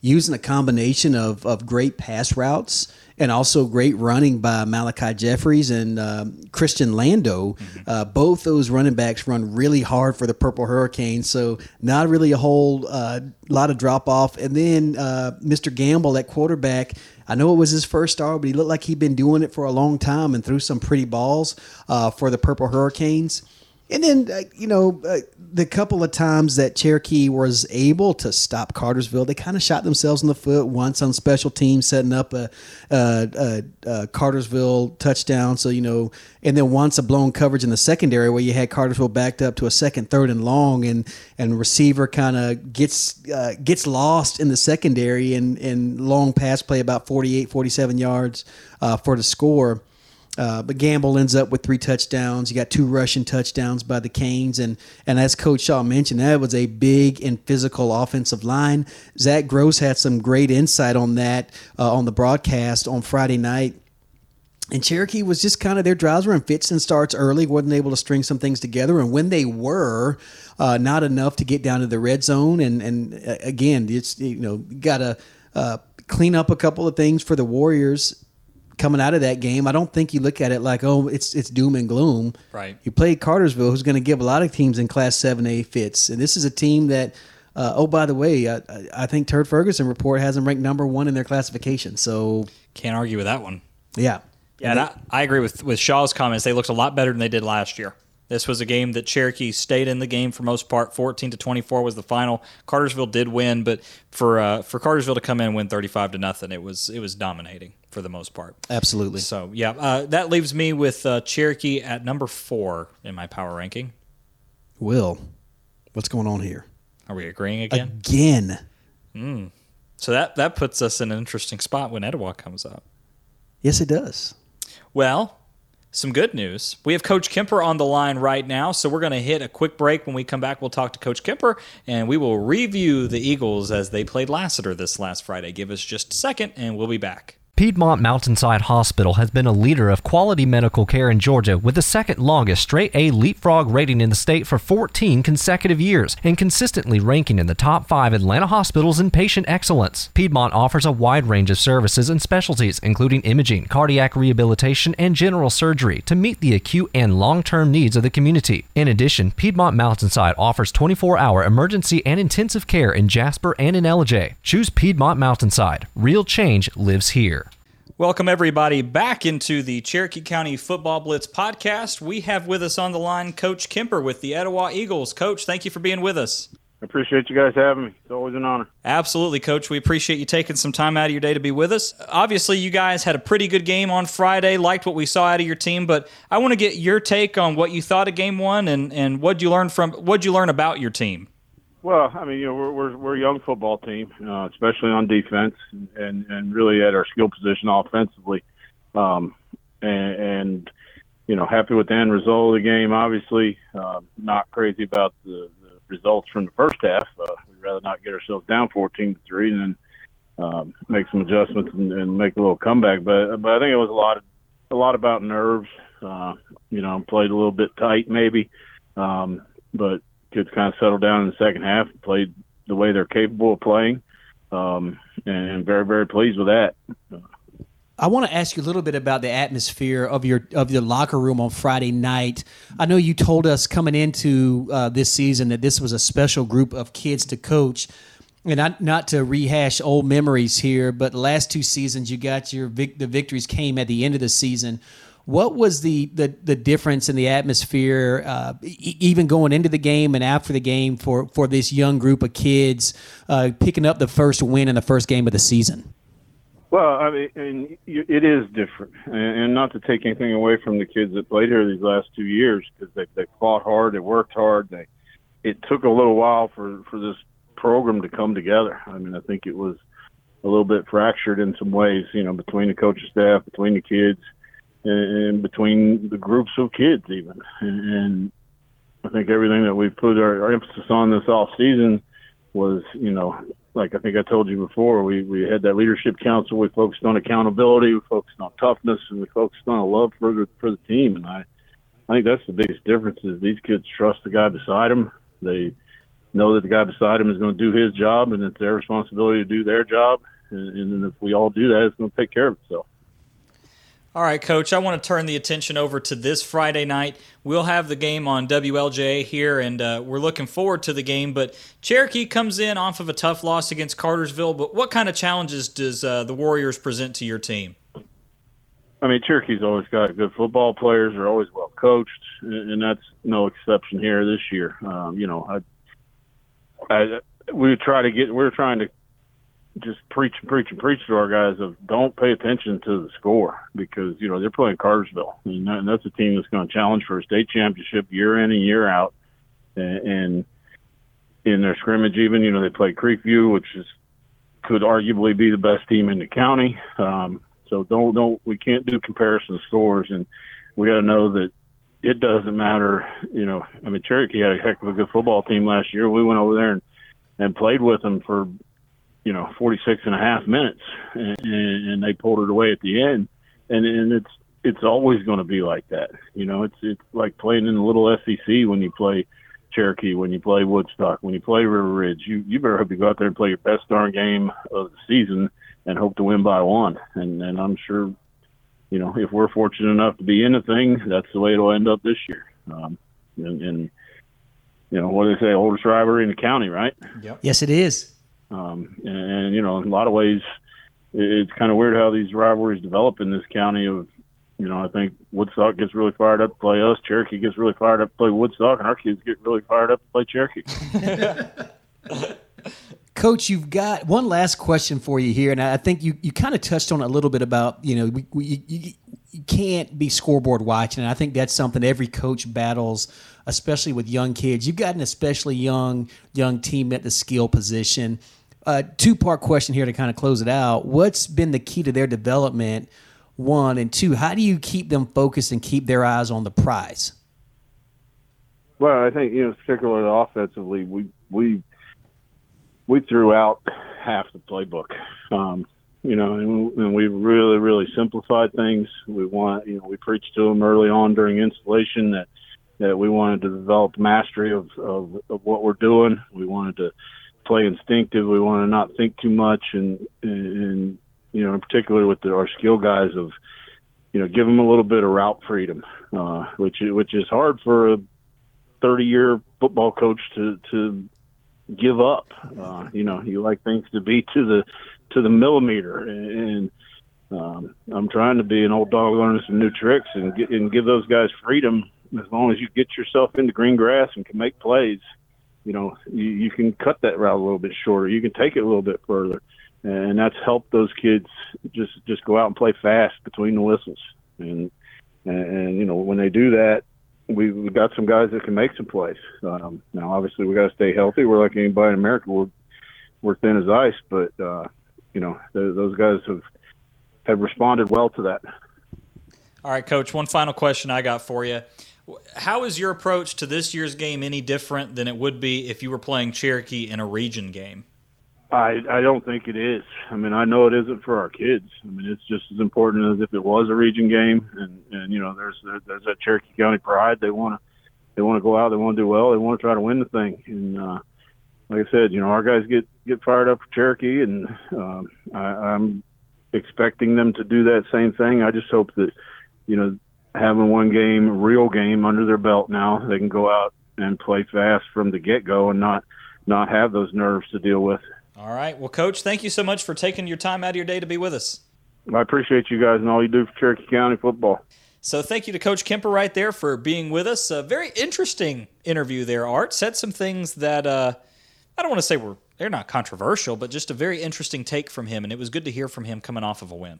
using a combination of of great pass routes and also great running by Malachi Jeffries and um, Christian Lando. Uh, both those running backs run really hard for the Purple Hurricanes, so not really a whole uh, lot of drop off. And then uh, Mr. Gamble at quarterback. I know it was his first start, but he looked like he'd been doing it for a long time and threw some pretty balls uh, for the Purple Hurricanes. And then, uh, you know, uh, the couple of times that Cherokee was able to stop Cartersville, they kind of shot themselves in the foot once on special teams, setting up a, a, a, a Cartersville touchdown. So, you know, and then once a blown coverage in the secondary where you had Cartersville backed up to a second, third, and long, and and receiver kind of gets uh, gets lost in the secondary and, and long pass play about 48, 47 yards uh, for the score. Uh, but Gamble ends up with three touchdowns. You got two rushing touchdowns by the Canes, and and as Coach Shaw mentioned, that was a big and physical offensive line. Zach Gross had some great insight on that uh, on the broadcast on Friday night. And Cherokee was just kind of their drives were in fits and starts early, wasn't able to string some things together. And when they were, uh, not enough to get down to the red zone. And and uh, again, it's you know got to uh, clean up a couple of things for the Warriors coming out of that game. I don't think you look at it like oh it's it's doom and gloom. Right. You played Cartersville, who's going to give a lot of teams in Class Seven A fits, and this is a team that. Uh, oh, by the way, I, I think Turd Ferguson report has them ranked number one in their classification. So Can't argue with that one. yeah, Yeah, and I, I agree with with Shaw's comments. They looked a lot better than they did last year. This was a game that Cherokee stayed in the game for most part. Fourteen to twenty four was the final. Cartersville did win, but for uh, for Cartersville to come in and win thirty five to nothing, it was it was dominating for the most part. absolutely. So yeah, uh, that leaves me with uh, Cherokee at number four in my power ranking. Will, what's going on here? Are we agreeing again? Again. So that that puts us in an interesting spot when Etowah comes up. Yes, it does. Well, some good news. We have Coach Kemper on the line right now, so we're going to hit a quick break. When we come back, we'll talk to Coach Kemper and we will review the Eagles as they played Lassiter this last Friday. Give us just a second and we'll be back. Piedmont Mountainside Hospital has been a leader of quality medical care in Georgia with the second longest straight A leapfrog rating in the state for 14 consecutive years and consistently ranking in the top five Atlanta hospitals in patient excellence. Piedmont offers a wide range of services and specialties, including imaging, cardiac rehabilitation, and general surgery to meet the acute and long term needs of the community. In addition, Piedmont Mountainside offers 24 hour emergency and intensive care in Jasper and in Ellijay. Choose Piedmont Mountainside. Real change lives here. Welcome, everybody, back into the Cherokee County Football Blitz podcast. We have with us on the line Coach Kemper with the Etowah Eagles. Coach, thank you for being with us. I appreciate you guys having me. It's always an honor. Absolutely, Coach. We appreciate you taking some time out of your day to be with us. Obviously, you guys had a pretty good game on Friday, liked what we saw out of your team, but I want to get your take on what you thought of game one and, and what you learn from what you learn about your team. Well, I mean, you know, we're we're, we're a young football team, uh, especially on defense, and and really at our skill position offensively. Um, and, and you know, happy with the end result of the game. Obviously, uh, not crazy about the, the results from the first half. Uh, we'd rather not get ourselves down 14 to three and then um, make some adjustments and, and make a little comeback. But but I think it was a lot of a lot about nerves. Uh, you know, played a little bit tight maybe, um, but kids kind of settled down in the second half, played the way they're capable of playing, um, and very very pleased with that. I want to ask you a little bit about the atmosphere of your of your locker room on Friday night. I know you told us coming into uh, this season that this was a special group of kids to coach, and not not to rehash old memories here, but last two seasons you got your vic- the victories came at the end of the season. What was the the, the difference in the atmosphere, uh, e- even going into the game and after the game for for this young group of kids uh, picking up the first win in the first game of the season? Well, I mean, it is different, and not to take anything away from the kids that played here these last two years because they they fought hard, they worked hard. They it took a little while for for this program to come together. I mean, I think it was a little bit fractured in some ways, you know, between the coaching staff, between the kids, and, between the groups of kids even. And, and I think everything that we put our, our emphasis on this off season was, you know, like I think I told you before, we, we had that leadership council. We focused on accountability, we focused on toughness, and we focused on a love for the for the team. And I, I think that's the biggest difference is these kids trust the guy beside them. They know that the guy beside them is going to do his job, and it's their responsibility to do their job. And, and if we all do that, it's going to take care of itself. All right, Coach, I want to turn the attention over to this Friday night. We'll have the game on WLJ here, and uh, we're looking forward to the game. But Cherokee comes in off of a tough loss against Cartersville. But what kind of challenges does uh, the Warriors present to your team? I mean, Cherokee's always got good football players. They're always well coached, and that's no exception here this year. Um, you know, I, I, we try to get. We're trying to just preach and preach and preach to our guys of don't pay attention to the score because you know they're playing Cartersville. And that's a team that's going to challenge for a state championship year in and year out. And, and in their scrimmage even you know they play Creekview which is could arguably be the best team in the county. Um, so don't don't we can't do comparison scores. And we got to know that it doesn't matter you know I mean Cherokee had a heck of a good football team last year. We went over there and and played with them for you know 46 and a half minutes and, and they pulled it away at the end. And and it's it's always going to be like that you know it's it's like playing in the little SEC when you play Cherokee when you play Woodstock when you play River Ridge. You you better hope you go out there and play your best darn game of the season and hope to win by one. And and I'm sure you know if we're fortunate enough to be in the thing that's the way it'll end up this year. Um and, and you know what do they say? Oldest rivalry in the county right? Yep. yes it is um, and, and, you know, in a lot of ways, it's kind of weird how these rivalries develop in this county. Of you know, I think Woodstock gets really fired up to play us. Cherokee gets really fired up to play Woodstock, and our kids get really fired up to play Cherokee. Coach, you've got one last question for you here, and I think you, you kind of touched on a little bit about you know we, we, you, you can't be scoreboard watching, and I think that's something every coach battles, especially with young kids. You've got an especially young young team at the skill position uh, two part question here to kind of close it out. What's been the key to their development? One and two, how do you keep them focused and keep their eyes on the prize? Well, I think you know, particularly offensively, we we we threw out half the playbook. Um, you know, and, and we really, really simplified things. We want, you know, we preached to them early on during installation that that we wanted to develop mastery of, of, of what we're doing. We wanted to play instinctive. We want to not think too much, and and you know, in particular with the, our skill guys of you know, give them a little bit of route freedom, uh, which which is hard for a 30 year football coach to to give up. Uh, you know, you like things to be to the to the millimeter, and, um, I'm trying to be an old dog learning some new tricks and get and give those guys freedom as long as you get yourself into green grass and can make plays you know, you, you can cut that route a little bit shorter. You can take it a little bit further, and that's helped those kids just just go out and play fast between the whistles. And and, and you know, when they do that, we we got some guys that can make some plays. Um, now, obviously, we got to stay healthy. We're like anybody in America. We're we're thin as ice, but uh, you know, th- those guys have have responded well to that. All right, Coach. One final question I got for you. How is your approach to this year's game any different than it would be if you were playing Cherokee in a region game? I I don't think it is. I mean, I know it isn't for our kids. I mean, it's just as important as if it was a region game. And and you know, there's there's that Cherokee County pride. They want to they want to go out. They want to do well. They want to try to win the thing. And uh, like I said, you know, our guys get get fired up for Cherokee, and um, I, I'm expecting them to do that same thing. I just hope that you know having one game, real game under their belt now, they can go out and play fast from the get go and not not have those nerves to deal with. All right. Well, Coach, thank you so much for taking your time out of your day to be with us. I appreciate you guys and all you do for Cherokee County football. So thank you to Coach Kemper right there for being with us. A very interesting interview there, Art. Said some things that uh, I don't want to say were they're not controversial, but just a very interesting take from him, and it was good to hear from him coming off of a win.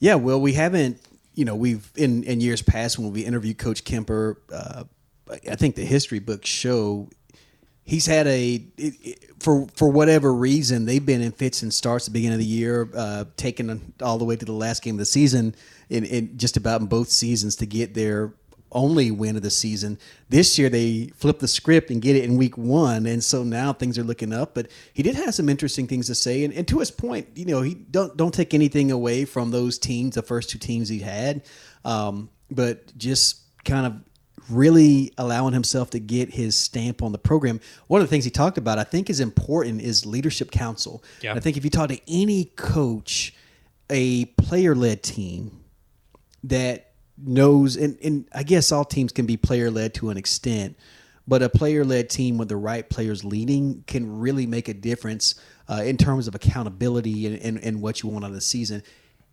Yeah, well, we haven't, you know, we've in in years past when we interviewed Coach Kemper. Uh, I think the history books show he's had a it, it, for for whatever reason they've been in fits and starts at the beginning of the year, uh, taking all the way to the last game of the season in, in just about in both seasons to get their only win of the season. This year they flip the script and get it in week one, and so now things are looking up. But he did have some interesting things to say, and, and to his point, you know, he don't don't take anything away from those teams, the first two teams he had, um, but just kind of really allowing himself to get his stamp on the program. One of the things he talked about, I think, is important is leadership council. Yeah. I think if you talk to any coach, a player led team that knows, and, and I guess all teams can be player led to an extent, but a player led team with the right players leading can really make a difference uh, in terms of accountability and, and, and what you want out of the season.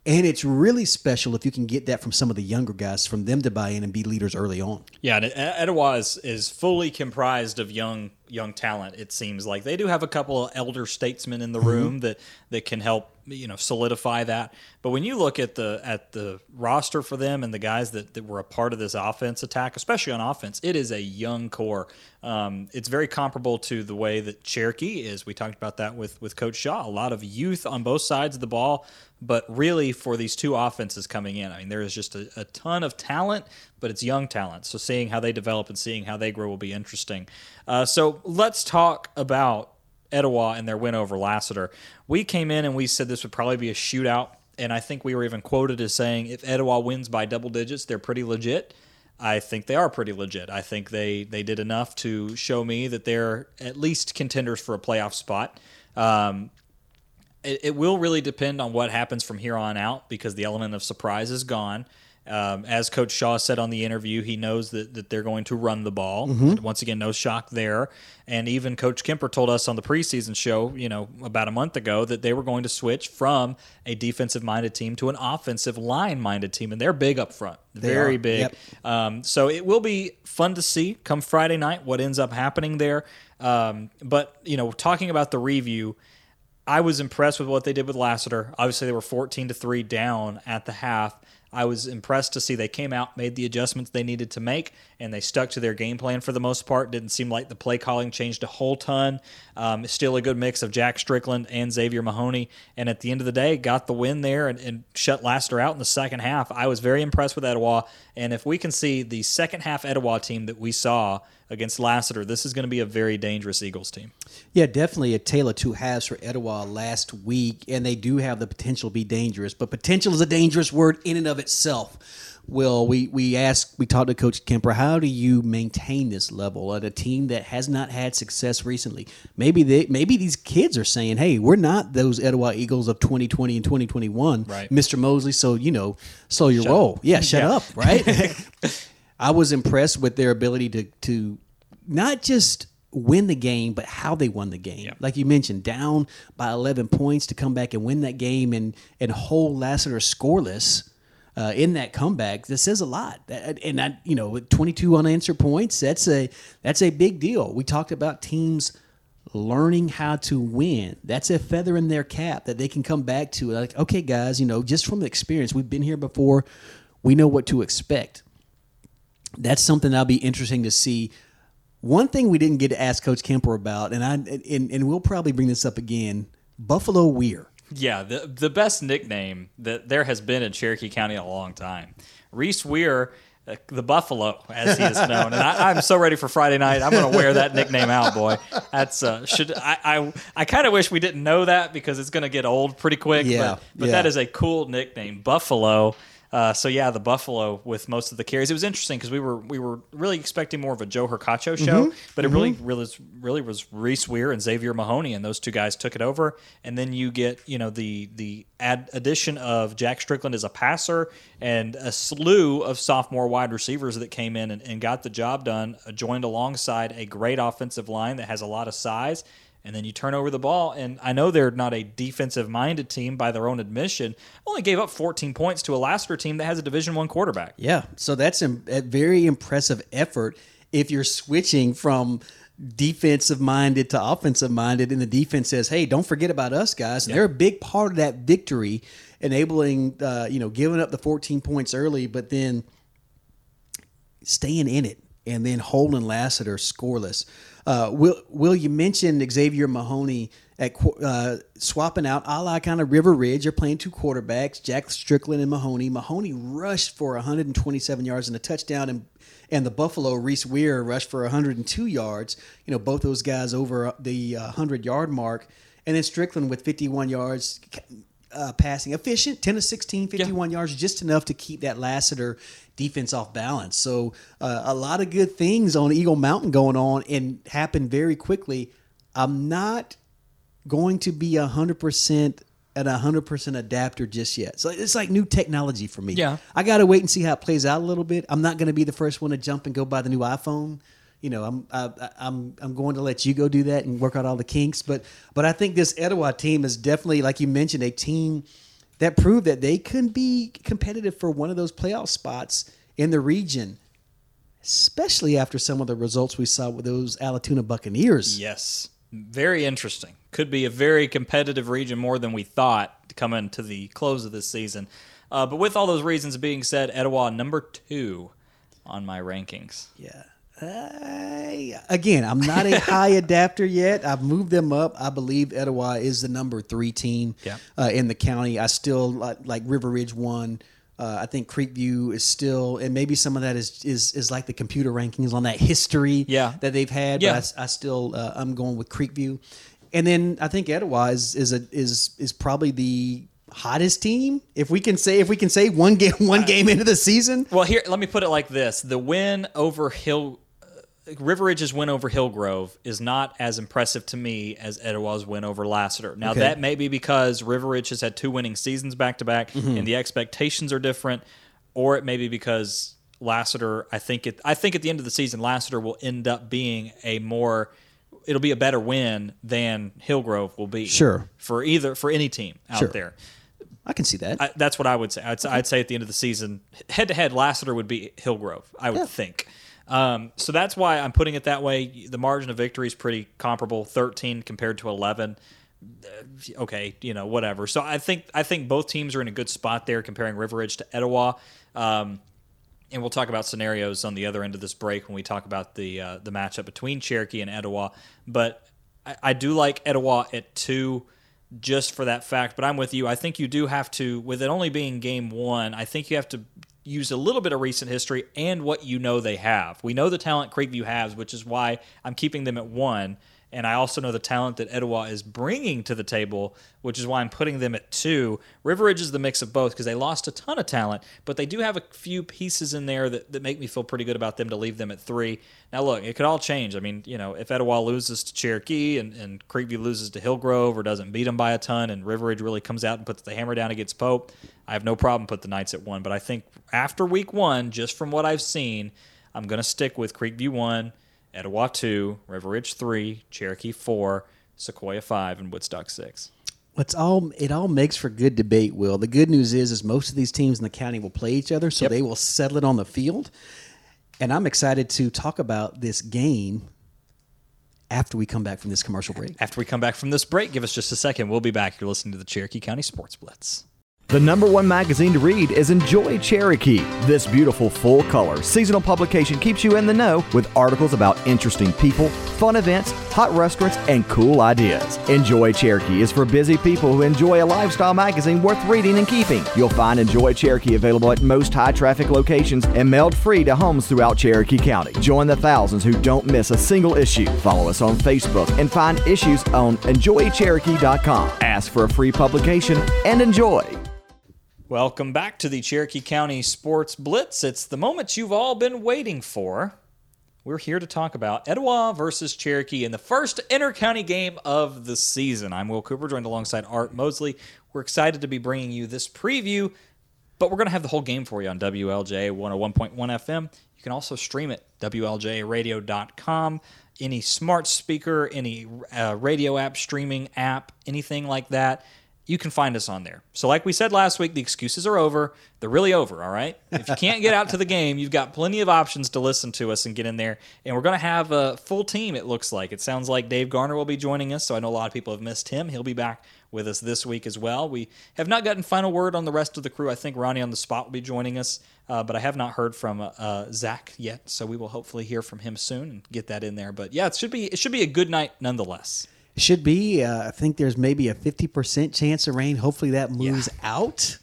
And it's really special if you can get that from some of the younger guys, from them to buy in and be leaders early on. Yeah, and Etowah is, is fully comprised of young young talent. It seems like they do have a couple of elder statesmen in the room Mhm. that that can help you know solidify that. But when you look at the at the roster for them and the guys that, that were a part of this offense attack, especially on offense, it is a young core. Um, it's very comparable to the way that Cherokee is. We talked about that with with Coach Shaw. A lot of youth on both sides of the ball, but really for these two offenses coming in, I mean there is just a, a ton of talent, but it's young talent. So seeing how they develop and seeing how they grow will be interesting. Uh, so let's talk about Etowah and their win over Lassiter. We came in and we said this would probably be a shootout, and I think we were even quoted as saying if Etowah wins by double digits, they're pretty legit. I think they are pretty legit. I think they they did enough to show me that they're at least contenders for a playoff spot. Um, it, it will really depend on what happens from here on out because the element of surprise is gone. Um, as Coach Shaw said on the interview, he knows that, that they're going to run the ball. Mhm. Once again, no shock there. And even Coach Kemper told us on the preseason show, you know, about a month ago, that they were going to switch from a defensive minded team to an offensive line minded team. And they're big up front, They very are. big. Yep. Um, so it will be fun to see come Friday night what ends up happening there. Um, but, you know, talking about the review, I was impressed with what they did with Lassiter. Obviously, they were 14 to 3 down at the half. I was impressed to see they came out, made the adjustments they needed to make, and they stuck to their game plan for the most part. Didn't seem like the play calling changed a whole ton. Um, still a good mix of Jack Strickland and Xavier Mahoney. And at the end of the day, got the win there and, and shut Lassiter out in the second half. I was very impressed with Etowah. And if we can see the second half Etowah team that we saw against Lassiter, this is going to be a very dangerous Eagles team. Yeah, definitely a tale of two halves for Etowah last week, and they do have the potential to be dangerous. But potential is a dangerous word in and of itself. Well, we we asked, we talked to Coach Kemper, how do you maintain this level at a team that has not had success recently? Maybe they, maybe these kids are saying, "Hey, we're not those Etowah Eagles of 2020 and 2021, Right. Mr. Mosley." So you know, slow your Shut roll. up. Yeah, shut Yeah. up, right? I was impressed with their ability to to not just win the game, but how they won the game. Like you mentioned, down by 11 points to come back and win that game and and hold Lassiter scoreless. Uh, in that comeback, that says a lot, and that you know, with 22 unanswered points, that's a that's a big deal. We talked about teams learning how to win. That's a feather in their cap that they can come back to. Like, okay, guys, you know, just from the experience, we've been here before. We know what to expect that's something that'll be interesting to see. One thing we didn't get to ask Coach Kemper about, and I and, and we'll probably bring this up again. Buffalo Weir. Yeah, the the best nickname that there has been in Cherokee County in a long time. Reese Weir, uh, the Buffalo, as he is known, and I, I'm so ready for Friday night. I'm going to wear that nickname out, boy. That's uh, should I I, I kind of wish we didn't know that because it's going to get old pretty quick. Yeah, but, but yeah. that is a cool nickname, Buffalo. Uh, so yeah, the Buffalo with most of the carries. It was interesting because we were we were really expecting more of a Joe Hercacho show, Mhm. but it really Mhm. really was, really was Reese Weir and Xavier Mahoney, and those two guys took it over. And then you get you know the the ad- addition of Jack Strickland as a passer and a slew of sophomore wide receivers that came in and, and got the job done, uh, joined alongside a great offensive line that has a lot of size. And then you turn over the ball, and I know they're not a defensive-minded team by their own admission. Only gave up 14 points to a Lassiter team that has a Division One quarterback. Yeah, so that's a very impressive effort if you're switching from defensive minded to offensive minded, and the defense says, "Hey, don't forget about us, guys." And they're a big part of that victory, enabling uh, you know giving up the 14 points early, but then staying in it and then holding Lassiter scoreless. Uh, will Will you mention Xavier Mahoney at uh, swapping out a la kind of River Ridge? You're playing two quarterbacks, Jack Strickland and Mahoney. Mahoney rushed for 127 yards and a touchdown, and and the Buffalo Reese Weir rushed for 102 yards. You know, both those guys over the uh, 100 yard mark, and then Strickland with 51 yards. Uh, passing efficient 10 to 16 51 yards just enough to keep that Lassiter defense off balance. So uh, a lot of good things on eagle mountain going on and happened very quickly. I'm not going to be 100% at a 100% adapter just yet. So it's like new technology for me. Yeah. i gotta wait and see how it plays out a little bit. I'm not going to be the first one to jump and go buy the new iphone. You know, I'm I, I- I'm I'm going to let you go do that and work out all the kinks. But but I think this Etowah team is definitely, like you mentioned, a team that proved that they can be competitive for one of those playoff spots in the region, especially after some of the results we saw with those Allatoona Buccaneers. Yes. Very interesting. Could be a very competitive region more than we thought coming to the close of this season. Uh, but with all those reasons being said, Etowah number two on my rankings. Yeah. I, again, I'm not a high adapter yet. I've moved them up. I believe Etowah is the number three team Yeah. uh, in the county. I still like, like River Ridge one. Uh, I think Creekview is still, and maybe some of that is is, is like the computer rankings on that history Yeah. that they've had. Yeah. But I still, uh, I'm going with Creekview, and then I think Etowah is is a, is is probably the hottest team if we can say if we can say one game one game into the season. Well, here, let me put it like this: the win over Hill, uh, River Ridge's win over Hillgrove is not as impressive to me as Etowah's win over Lassiter. Now, Okay. that may be because River Ridge has had two winning seasons back to back, Mhm. and the expectations are different, or it may be because Lassiter. I think it. I think at the end of the season, Lassiter will end up being a more. It'll be a better win than Hillgrove will be. Sure. For either for any team out Sure. there. I can see that. I, that's what I would say. I'd, I'd say at the end of the season, head to head, Lassiter would be Hillgrove. I would Yeah. think. Um, so that's why I'm putting it that way. The margin of victory is pretty comparable, 13 compared to 11. Uh, Okay, you know whatever. So I think I think both teams are in a good spot there comparing River Ridge to Etowah. Um, and we'll talk about scenarios on the other end of this break when we talk about the uh, the matchup between Cherokee and Etowah. But I, I do like Etowah at two, just for that fact. But I'm with you. I think you do have to, with it only being game one. I think you have to use a little bit of recent history and what you know they have. We know the talent Creekview has, which is why I'm keeping them at one. And I also know the talent that Etowah is bringing to the table, which is why I'm putting them at two. River Ridge is the mix of both because they lost a ton of talent, but they do have a few pieces in there that, that make me feel pretty good about them to leave them at three. Now, look, it could all change. I mean, you know, if Etowah loses to Cherokee and, and Creekview loses to Hillgrove or doesn't beat them by a ton and River Ridge really comes out and puts the hammer down against Pope, I have no problem put the Knights at one. But I think after week one, just from what I've seen, I'm going to stick with Creekview one. Etowah 2, River Ridge 3, Cherokee 4, Sequoia 5, and Woodstock 6. It's all it all makes for good debate. Will the good news is is most of these teams in the county will play each other, so Yep. they will settle it on the field. And I'm excited to talk about this game after we come back from this commercial break. After we come back from this break, give us just a second. We'll be back. You're listening to the Cherokee County Sports Blitz. The number one magazine to read is Enjoy Cherokee. This beautiful full color seasonal publication keeps you in the know with articles about interesting people, fun events, hot restaurants, and cool ideas. Enjoy Cherokee is for busy people who enjoy a lifestyle magazine worth reading and keeping. You'll find Enjoy Cherokee available at most high traffic locations and mailed free to homes throughout Cherokee County. Join the thousands who don't miss a single issue. Follow us on Facebook and find issues on enjoycherokee.com. Ask for a free publication and enjoy. Welcome back to the Cherokee County Sports Blitz. It's the moment you've all been waiting for. We're here to talk about Etowah versus Cherokee in the first inter-county game of the season. I'm Will Cooper, joined alongside Art Mosley. We're excited to be bringing you this preview, but we're going to have the whole game for you on WLJ 101.1 FM. You can also stream it WLJRadio.com. Any smart speaker, any uh, radio app, streaming app, anything like that you can find us on there. So, like we said last week, the excuses are over. They're really over, all right? If you can't get out to the game, you've got plenty of options to listen to us and get in there. And we're going to have a full team, it looks like. It sounds like Dave Garner will be joining us, so I know a lot of people have missed him. He'll be back with us this week as well. We have not gotten final word on the rest of the crew. I think Ronnie on the spot will be joining us, uh, but I have not heard from uh, uh, Zach yet, so we will hopefully hear from him soon and get that in there. But yeah, it should be it should be a good night nonetheless. Should be. Uh, I think there's maybe a 50% chance of rain. Hopefully that moves yeah. out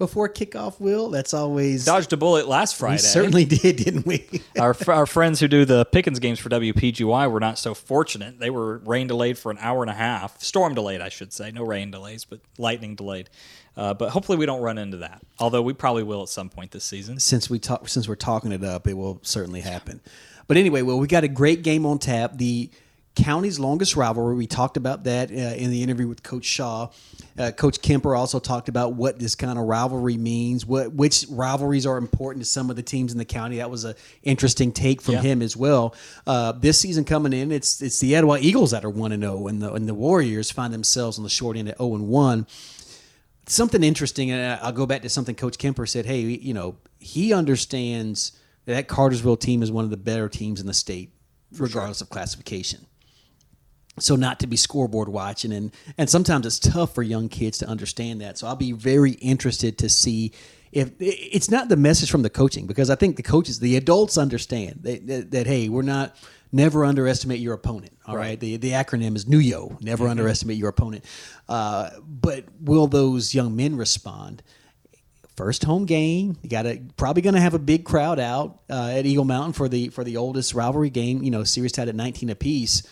before kickoff. Will that's always dodged a bullet last Friday. We certainly did, didn't we? our our friends who do the Pickens games for WPGY were not so fortunate. They were rain delayed for an hour and a half, storm delayed, I should say. No rain delays, but lightning delayed. Uh, but hopefully we don't run into that. Although we probably will at some point this season. Since we talk, since we're talking it up, it will certainly happen. But anyway, well, we got a great game on tap. The county's longest rivalry. We talked about that uh, in the interview with Coach Shaw. Uh, Coach Kemper also talked about what this kind of rivalry means, what which rivalries are important to some of the teams in the county. That was an interesting take from yeah. him as well. Uh, this season coming in, it's it's the Etowah Eagles that are one and zero, oh, and the and the Warriors find themselves on the short end at zero and one. Something interesting, and I'll go back to something Coach Kemper said. Hey, you know, he understands that Cartersville team is one of the better teams in the state, regardless sure. of classification so not to be scoreboard watching and and sometimes it's tough for young kids to understand that so i'll be very interested to see if it's not the message from the coaching because i think the coaches the adults understand that, that, that hey we're not never underestimate your opponent all right, right? The, the acronym is nuyo never mm-hmm. underestimate your opponent uh, but will those young men respond first home game. You got to probably going to have a big crowd out uh, at Eagle Mountain for the for the oldest rivalry game. You know, series tied at 19 apiece.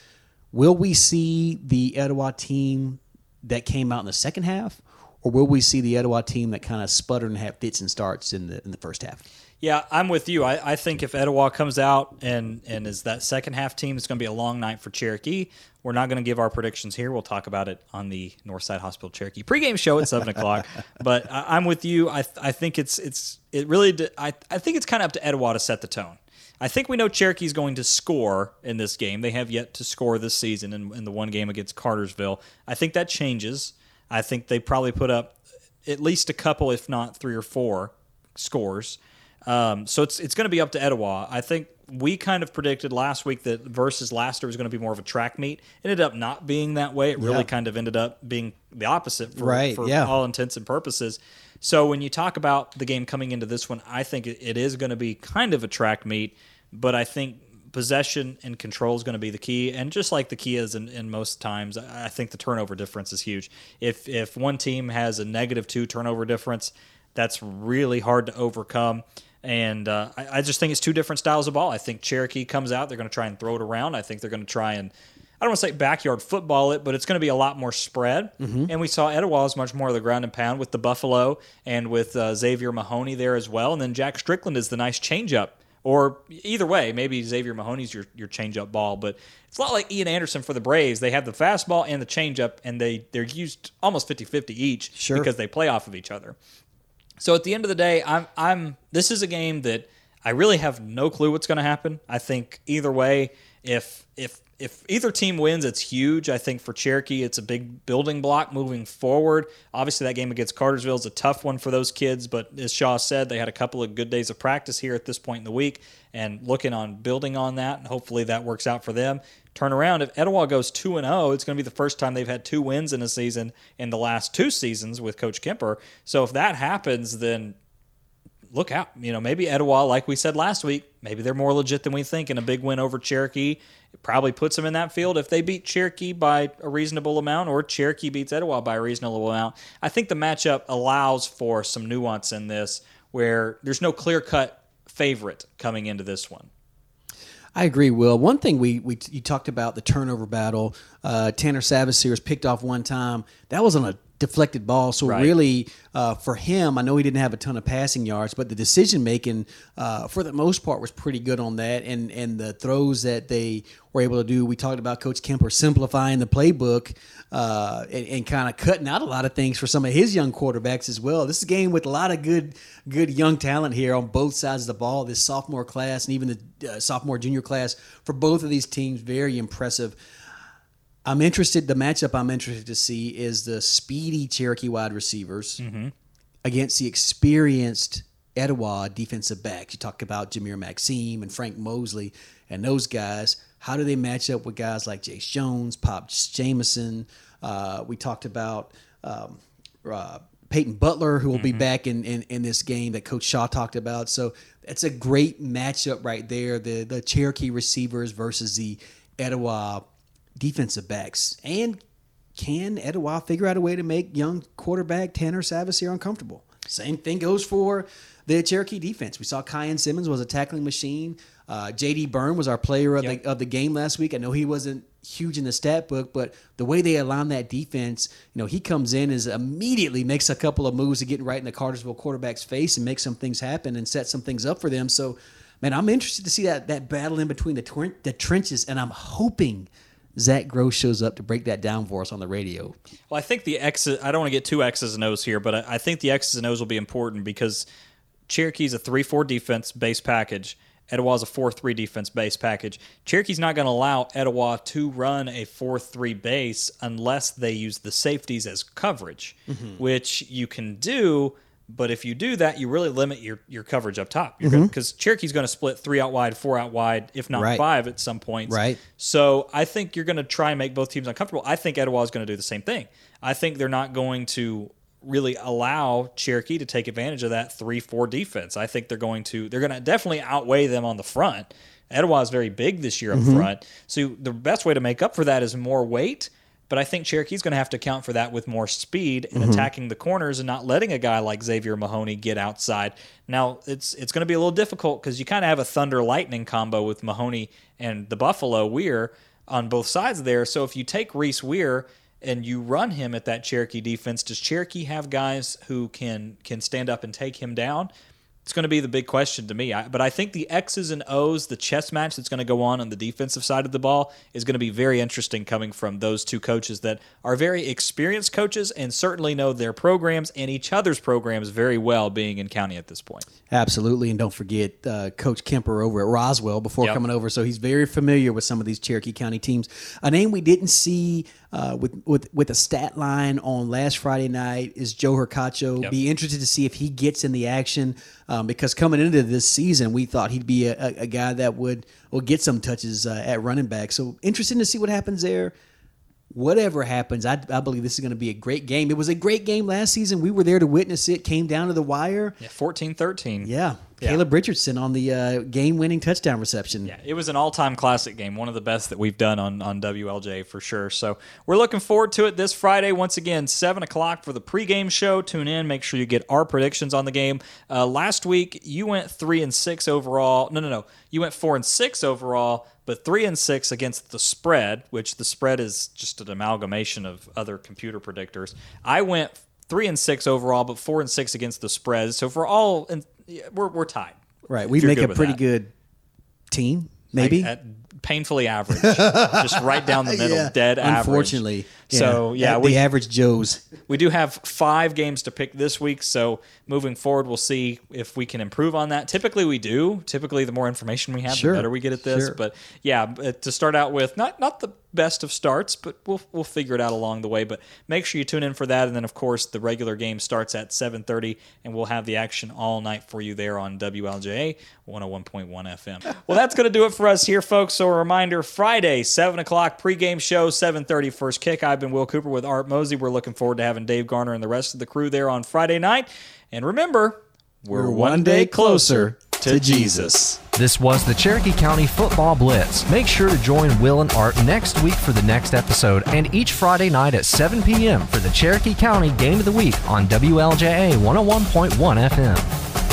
Will we see the Etowah team that came out in the second half, or will we see the Etowah team that kind of sputtered and had fits and starts in the in the first half? Yeah, I'm with you. I, I think if Etowah comes out and and is that second half team, it's going to be a long night for Cherokee. We're not going to give our predictions here. We'll talk about it on the Northside Hospital Cherokee pregame show at seven o'clock. But I, am with you. I I think it's it's it really. I I think it's kind of up to Etowah to set the tone. I think we know Cherokee's going to score in this game. They have yet to score this season in, in the one game against Cartersville. I think that changes. I think they probably put up at least a couple, if not three or four, scores. Um, so it's it's going to be up to Etowah. I think we kind of predicted last week that versus Lassiter was going to be more of a track meet. It ended up not being that way. It really yeah. kind of ended up being the opposite for, right, for yeah. all intents and purposes. So when you talk about the game coming into this one, I think it is going to be kind of a track meet, but I think possession and control is going to be the key. And just like the key is in, in, most times, I think the turnover difference is huge. If if one team has a negative two turnover difference, that's really hard to overcome. And uh, I, I, just think it's two different styles of ball. I think Cherokee comes out, they're going to try and throw it around. I think they're going to try and I don't want to say backyard football it, but it's going to be a lot more spread. Mm-hmm. And we saw Etowah is much more of the ground and pound with the Buffalo and with uh, Xavier Mahoney there as well. And then Jack Strickland is the nice changeup. Or either way, maybe Xavier Mahoney's your, your changeup ball, but it's a lot like Ian Anderson for the Braves. They have the fastball and the changeup, and they, they're used almost 50 50 each sure. because they play off of each other. So at the end of the day, I'm I'm this is a game that I really have no clue what's going to happen. I think either way, if if if either team wins, it's huge. I think for Cherokee, it's a big building block moving forward. Obviously, that game against Cartersville is a tough one for those kids, but as Shaw said, they had a couple of good days of practice here at this point in the week and looking on building on that, and hopefully that works out for them. Turn around. If Etowah goes 2 and 0, it's going to be the first time they've had two wins in a season in the last two seasons with Coach Kemper. So if that happens, then look out. You know, maybe Etowah, like we said last week, maybe they're more legit than we think, and a big win over Cherokee it probably puts them in that field. If they beat Cherokee by a reasonable amount, or Cherokee beats Etowah by a reasonable amount, I think the matchup allows for some nuance in this, where there's no clear cut favorite coming into this one. I agree, Will. One thing we, we you talked about the turnover battle. Uh, Tanner Savasier was picked off one time. That was on a deflected ball. So Right. really, uh, for him, I know he didn't have a ton of passing yards, but the decision making, uh, for the most part, was pretty good on that. And and the throws that they were able to do. We talked about Coach Kemper simplifying the playbook uh, and, and kind of cutting out a lot of things for some of his young quarterbacks as well. This is a game with a lot of good good young talent here on both sides of the ball. This sophomore class and even the uh, sophomore junior class for both of these teams, very impressive. I'm interested. The matchup I'm interested to see is the speedy Cherokee wide receivers against the experienced Etowah defensive backs. You talk about Jameer Maxime and Frank Mosley and those guys. How do they match up with guys like Jace Jones, Pop Jamison? Uh, we talked about um, uh, Peyton Butler, who will be back in, in, in this game that Coach Shaw talked about. So that's a great matchup right there. The the Cherokee receivers versus the Etowah defensive backs. And can Etowah figure out a way to make young quarterback Tanner Savasier uncomfortable? Same thing goes for the Cherokee defense. We saw Kyan Simmons was a tackling machine. Uh, J.D. Byrne was our player of, the, of the game last week. I know he wasn't huge in the stat book, but the way they align that defense, you know, he comes in is immediately makes a couple of moves to get right in the Cartersville quarterback's face and make some things happen and set some things up for them. So, man, I'm interested to see that that battle in between the twen- the trenches, and I'm hoping Zach Gross shows up to break that down for us on the radio. Well, I think the X's, I don't want to get two X's and O's here, but I, I think the X's and O's will be important because Cherokee's a 3 4 defense base package. Etowah's a 4 3 defense base package. Cherokee's not going to allow Etowah to run a 4 3 base unless they use the safeties as coverage, Mhm. which you can do. But if you do that, you really limit your, your coverage up top. Because Cherokee's going to split three out wide, four out wide, if not Right. five at some point. Right. So I think you're going to try and make both teams uncomfortable. I think Etowah is going to do the same thing. I think they're not going to really allow Cherokee to take advantage of that 3-4 defense. I think they're going to they're going to definitely outweigh them on the front. Etowah is very big this year up Mhm. front. So the best way to make up for that is more weight. But I think Cherokee's going to have to account for that with more speed and Mhm. attacking the corners and not letting a guy like Xavier Mahoney get outside. Now it's it's going to be a little difficult because you kind of have a thunder lightning combo with Mahoney and the Buffalo Weir on both sides there. So if you take Reese Weir and you run him at that Cherokee defense, does Cherokee have guys who can can stand up and take him down? It's going to be the big question to me. I, but I think the X's and O's, the chess match that's going to go on on the defensive side of the ball, is going to be very interesting coming from those two coaches that are very experienced coaches and certainly know their programs and each other's programs very well, being in county at this point. Absolutely, and don't forget uh, Coach Kemper over at Roswell before Yep. coming over, so he's very familiar with some of these Cherokee County teams. A name we didn't see uh, with with with a stat line on last Friday night is Joe Hercacho. Yep. Be interested to see if he gets in the action um, because coming into this season, we thought he'd be a, a, guy that would will get some touches uh, at running back. So interesting to see what happens there whatever happens, I, I believe this is going to be a great game. It was a great game last season. We were there to witness it. Came down to the wire. Yeah, 14-13. Yeah, Yeah. Caleb Richardson on the uh, game-winning touchdown reception. Yeah, it was an all-time classic game, one of the best that we've done on on WLJ for sure. So we're looking forward to it this Friday. Once again, seven o'clock for the pregame show. Tune in. Make sure you get our predictions on the game. Uh, last week you went three and six overall. No, no, no. You went four and six overall, but three and six against the spread, which the spread is just an amalgamation of other computer predictors. I went three and six overall, but four and six against the spread. So for all, and we're we're tied. Right, we make a pretty that. good team, maybe. Like, painfully average, just right down the middle, Yeah, dead average. So yeah, the we average Joes. we do have five games to pick this week. So moving forward, we'll see if we can improve on that. Typically, we do. Typically, the more information we have, Sure. the better we get at this. Sure. But yeah, uh, to start out with, not not the best of starts, but we'll we'll figure it out along the way. But make sure you tune in for that, and then of course the regular game starts at 7:30, and we'll have the action all night for you there on WLJA 101.1 FM. Well, that's going to do it for us here, folks. So a reminder: Friday, 7 o'clock pregame show, 7:30 first kick. I've been Will Cooper with Art Mosley. We're looking forward to having Dave Garner and the rest of the crew there on Friday night. And remember, we're, one day closer to Jesus. This was the Cherokee County Football Blitz. Make sure to join Will and Art next week for the next episode and each Friday night at 7 p.m. for the Cherokee County Game of the Week on WLJA 101.1 FM.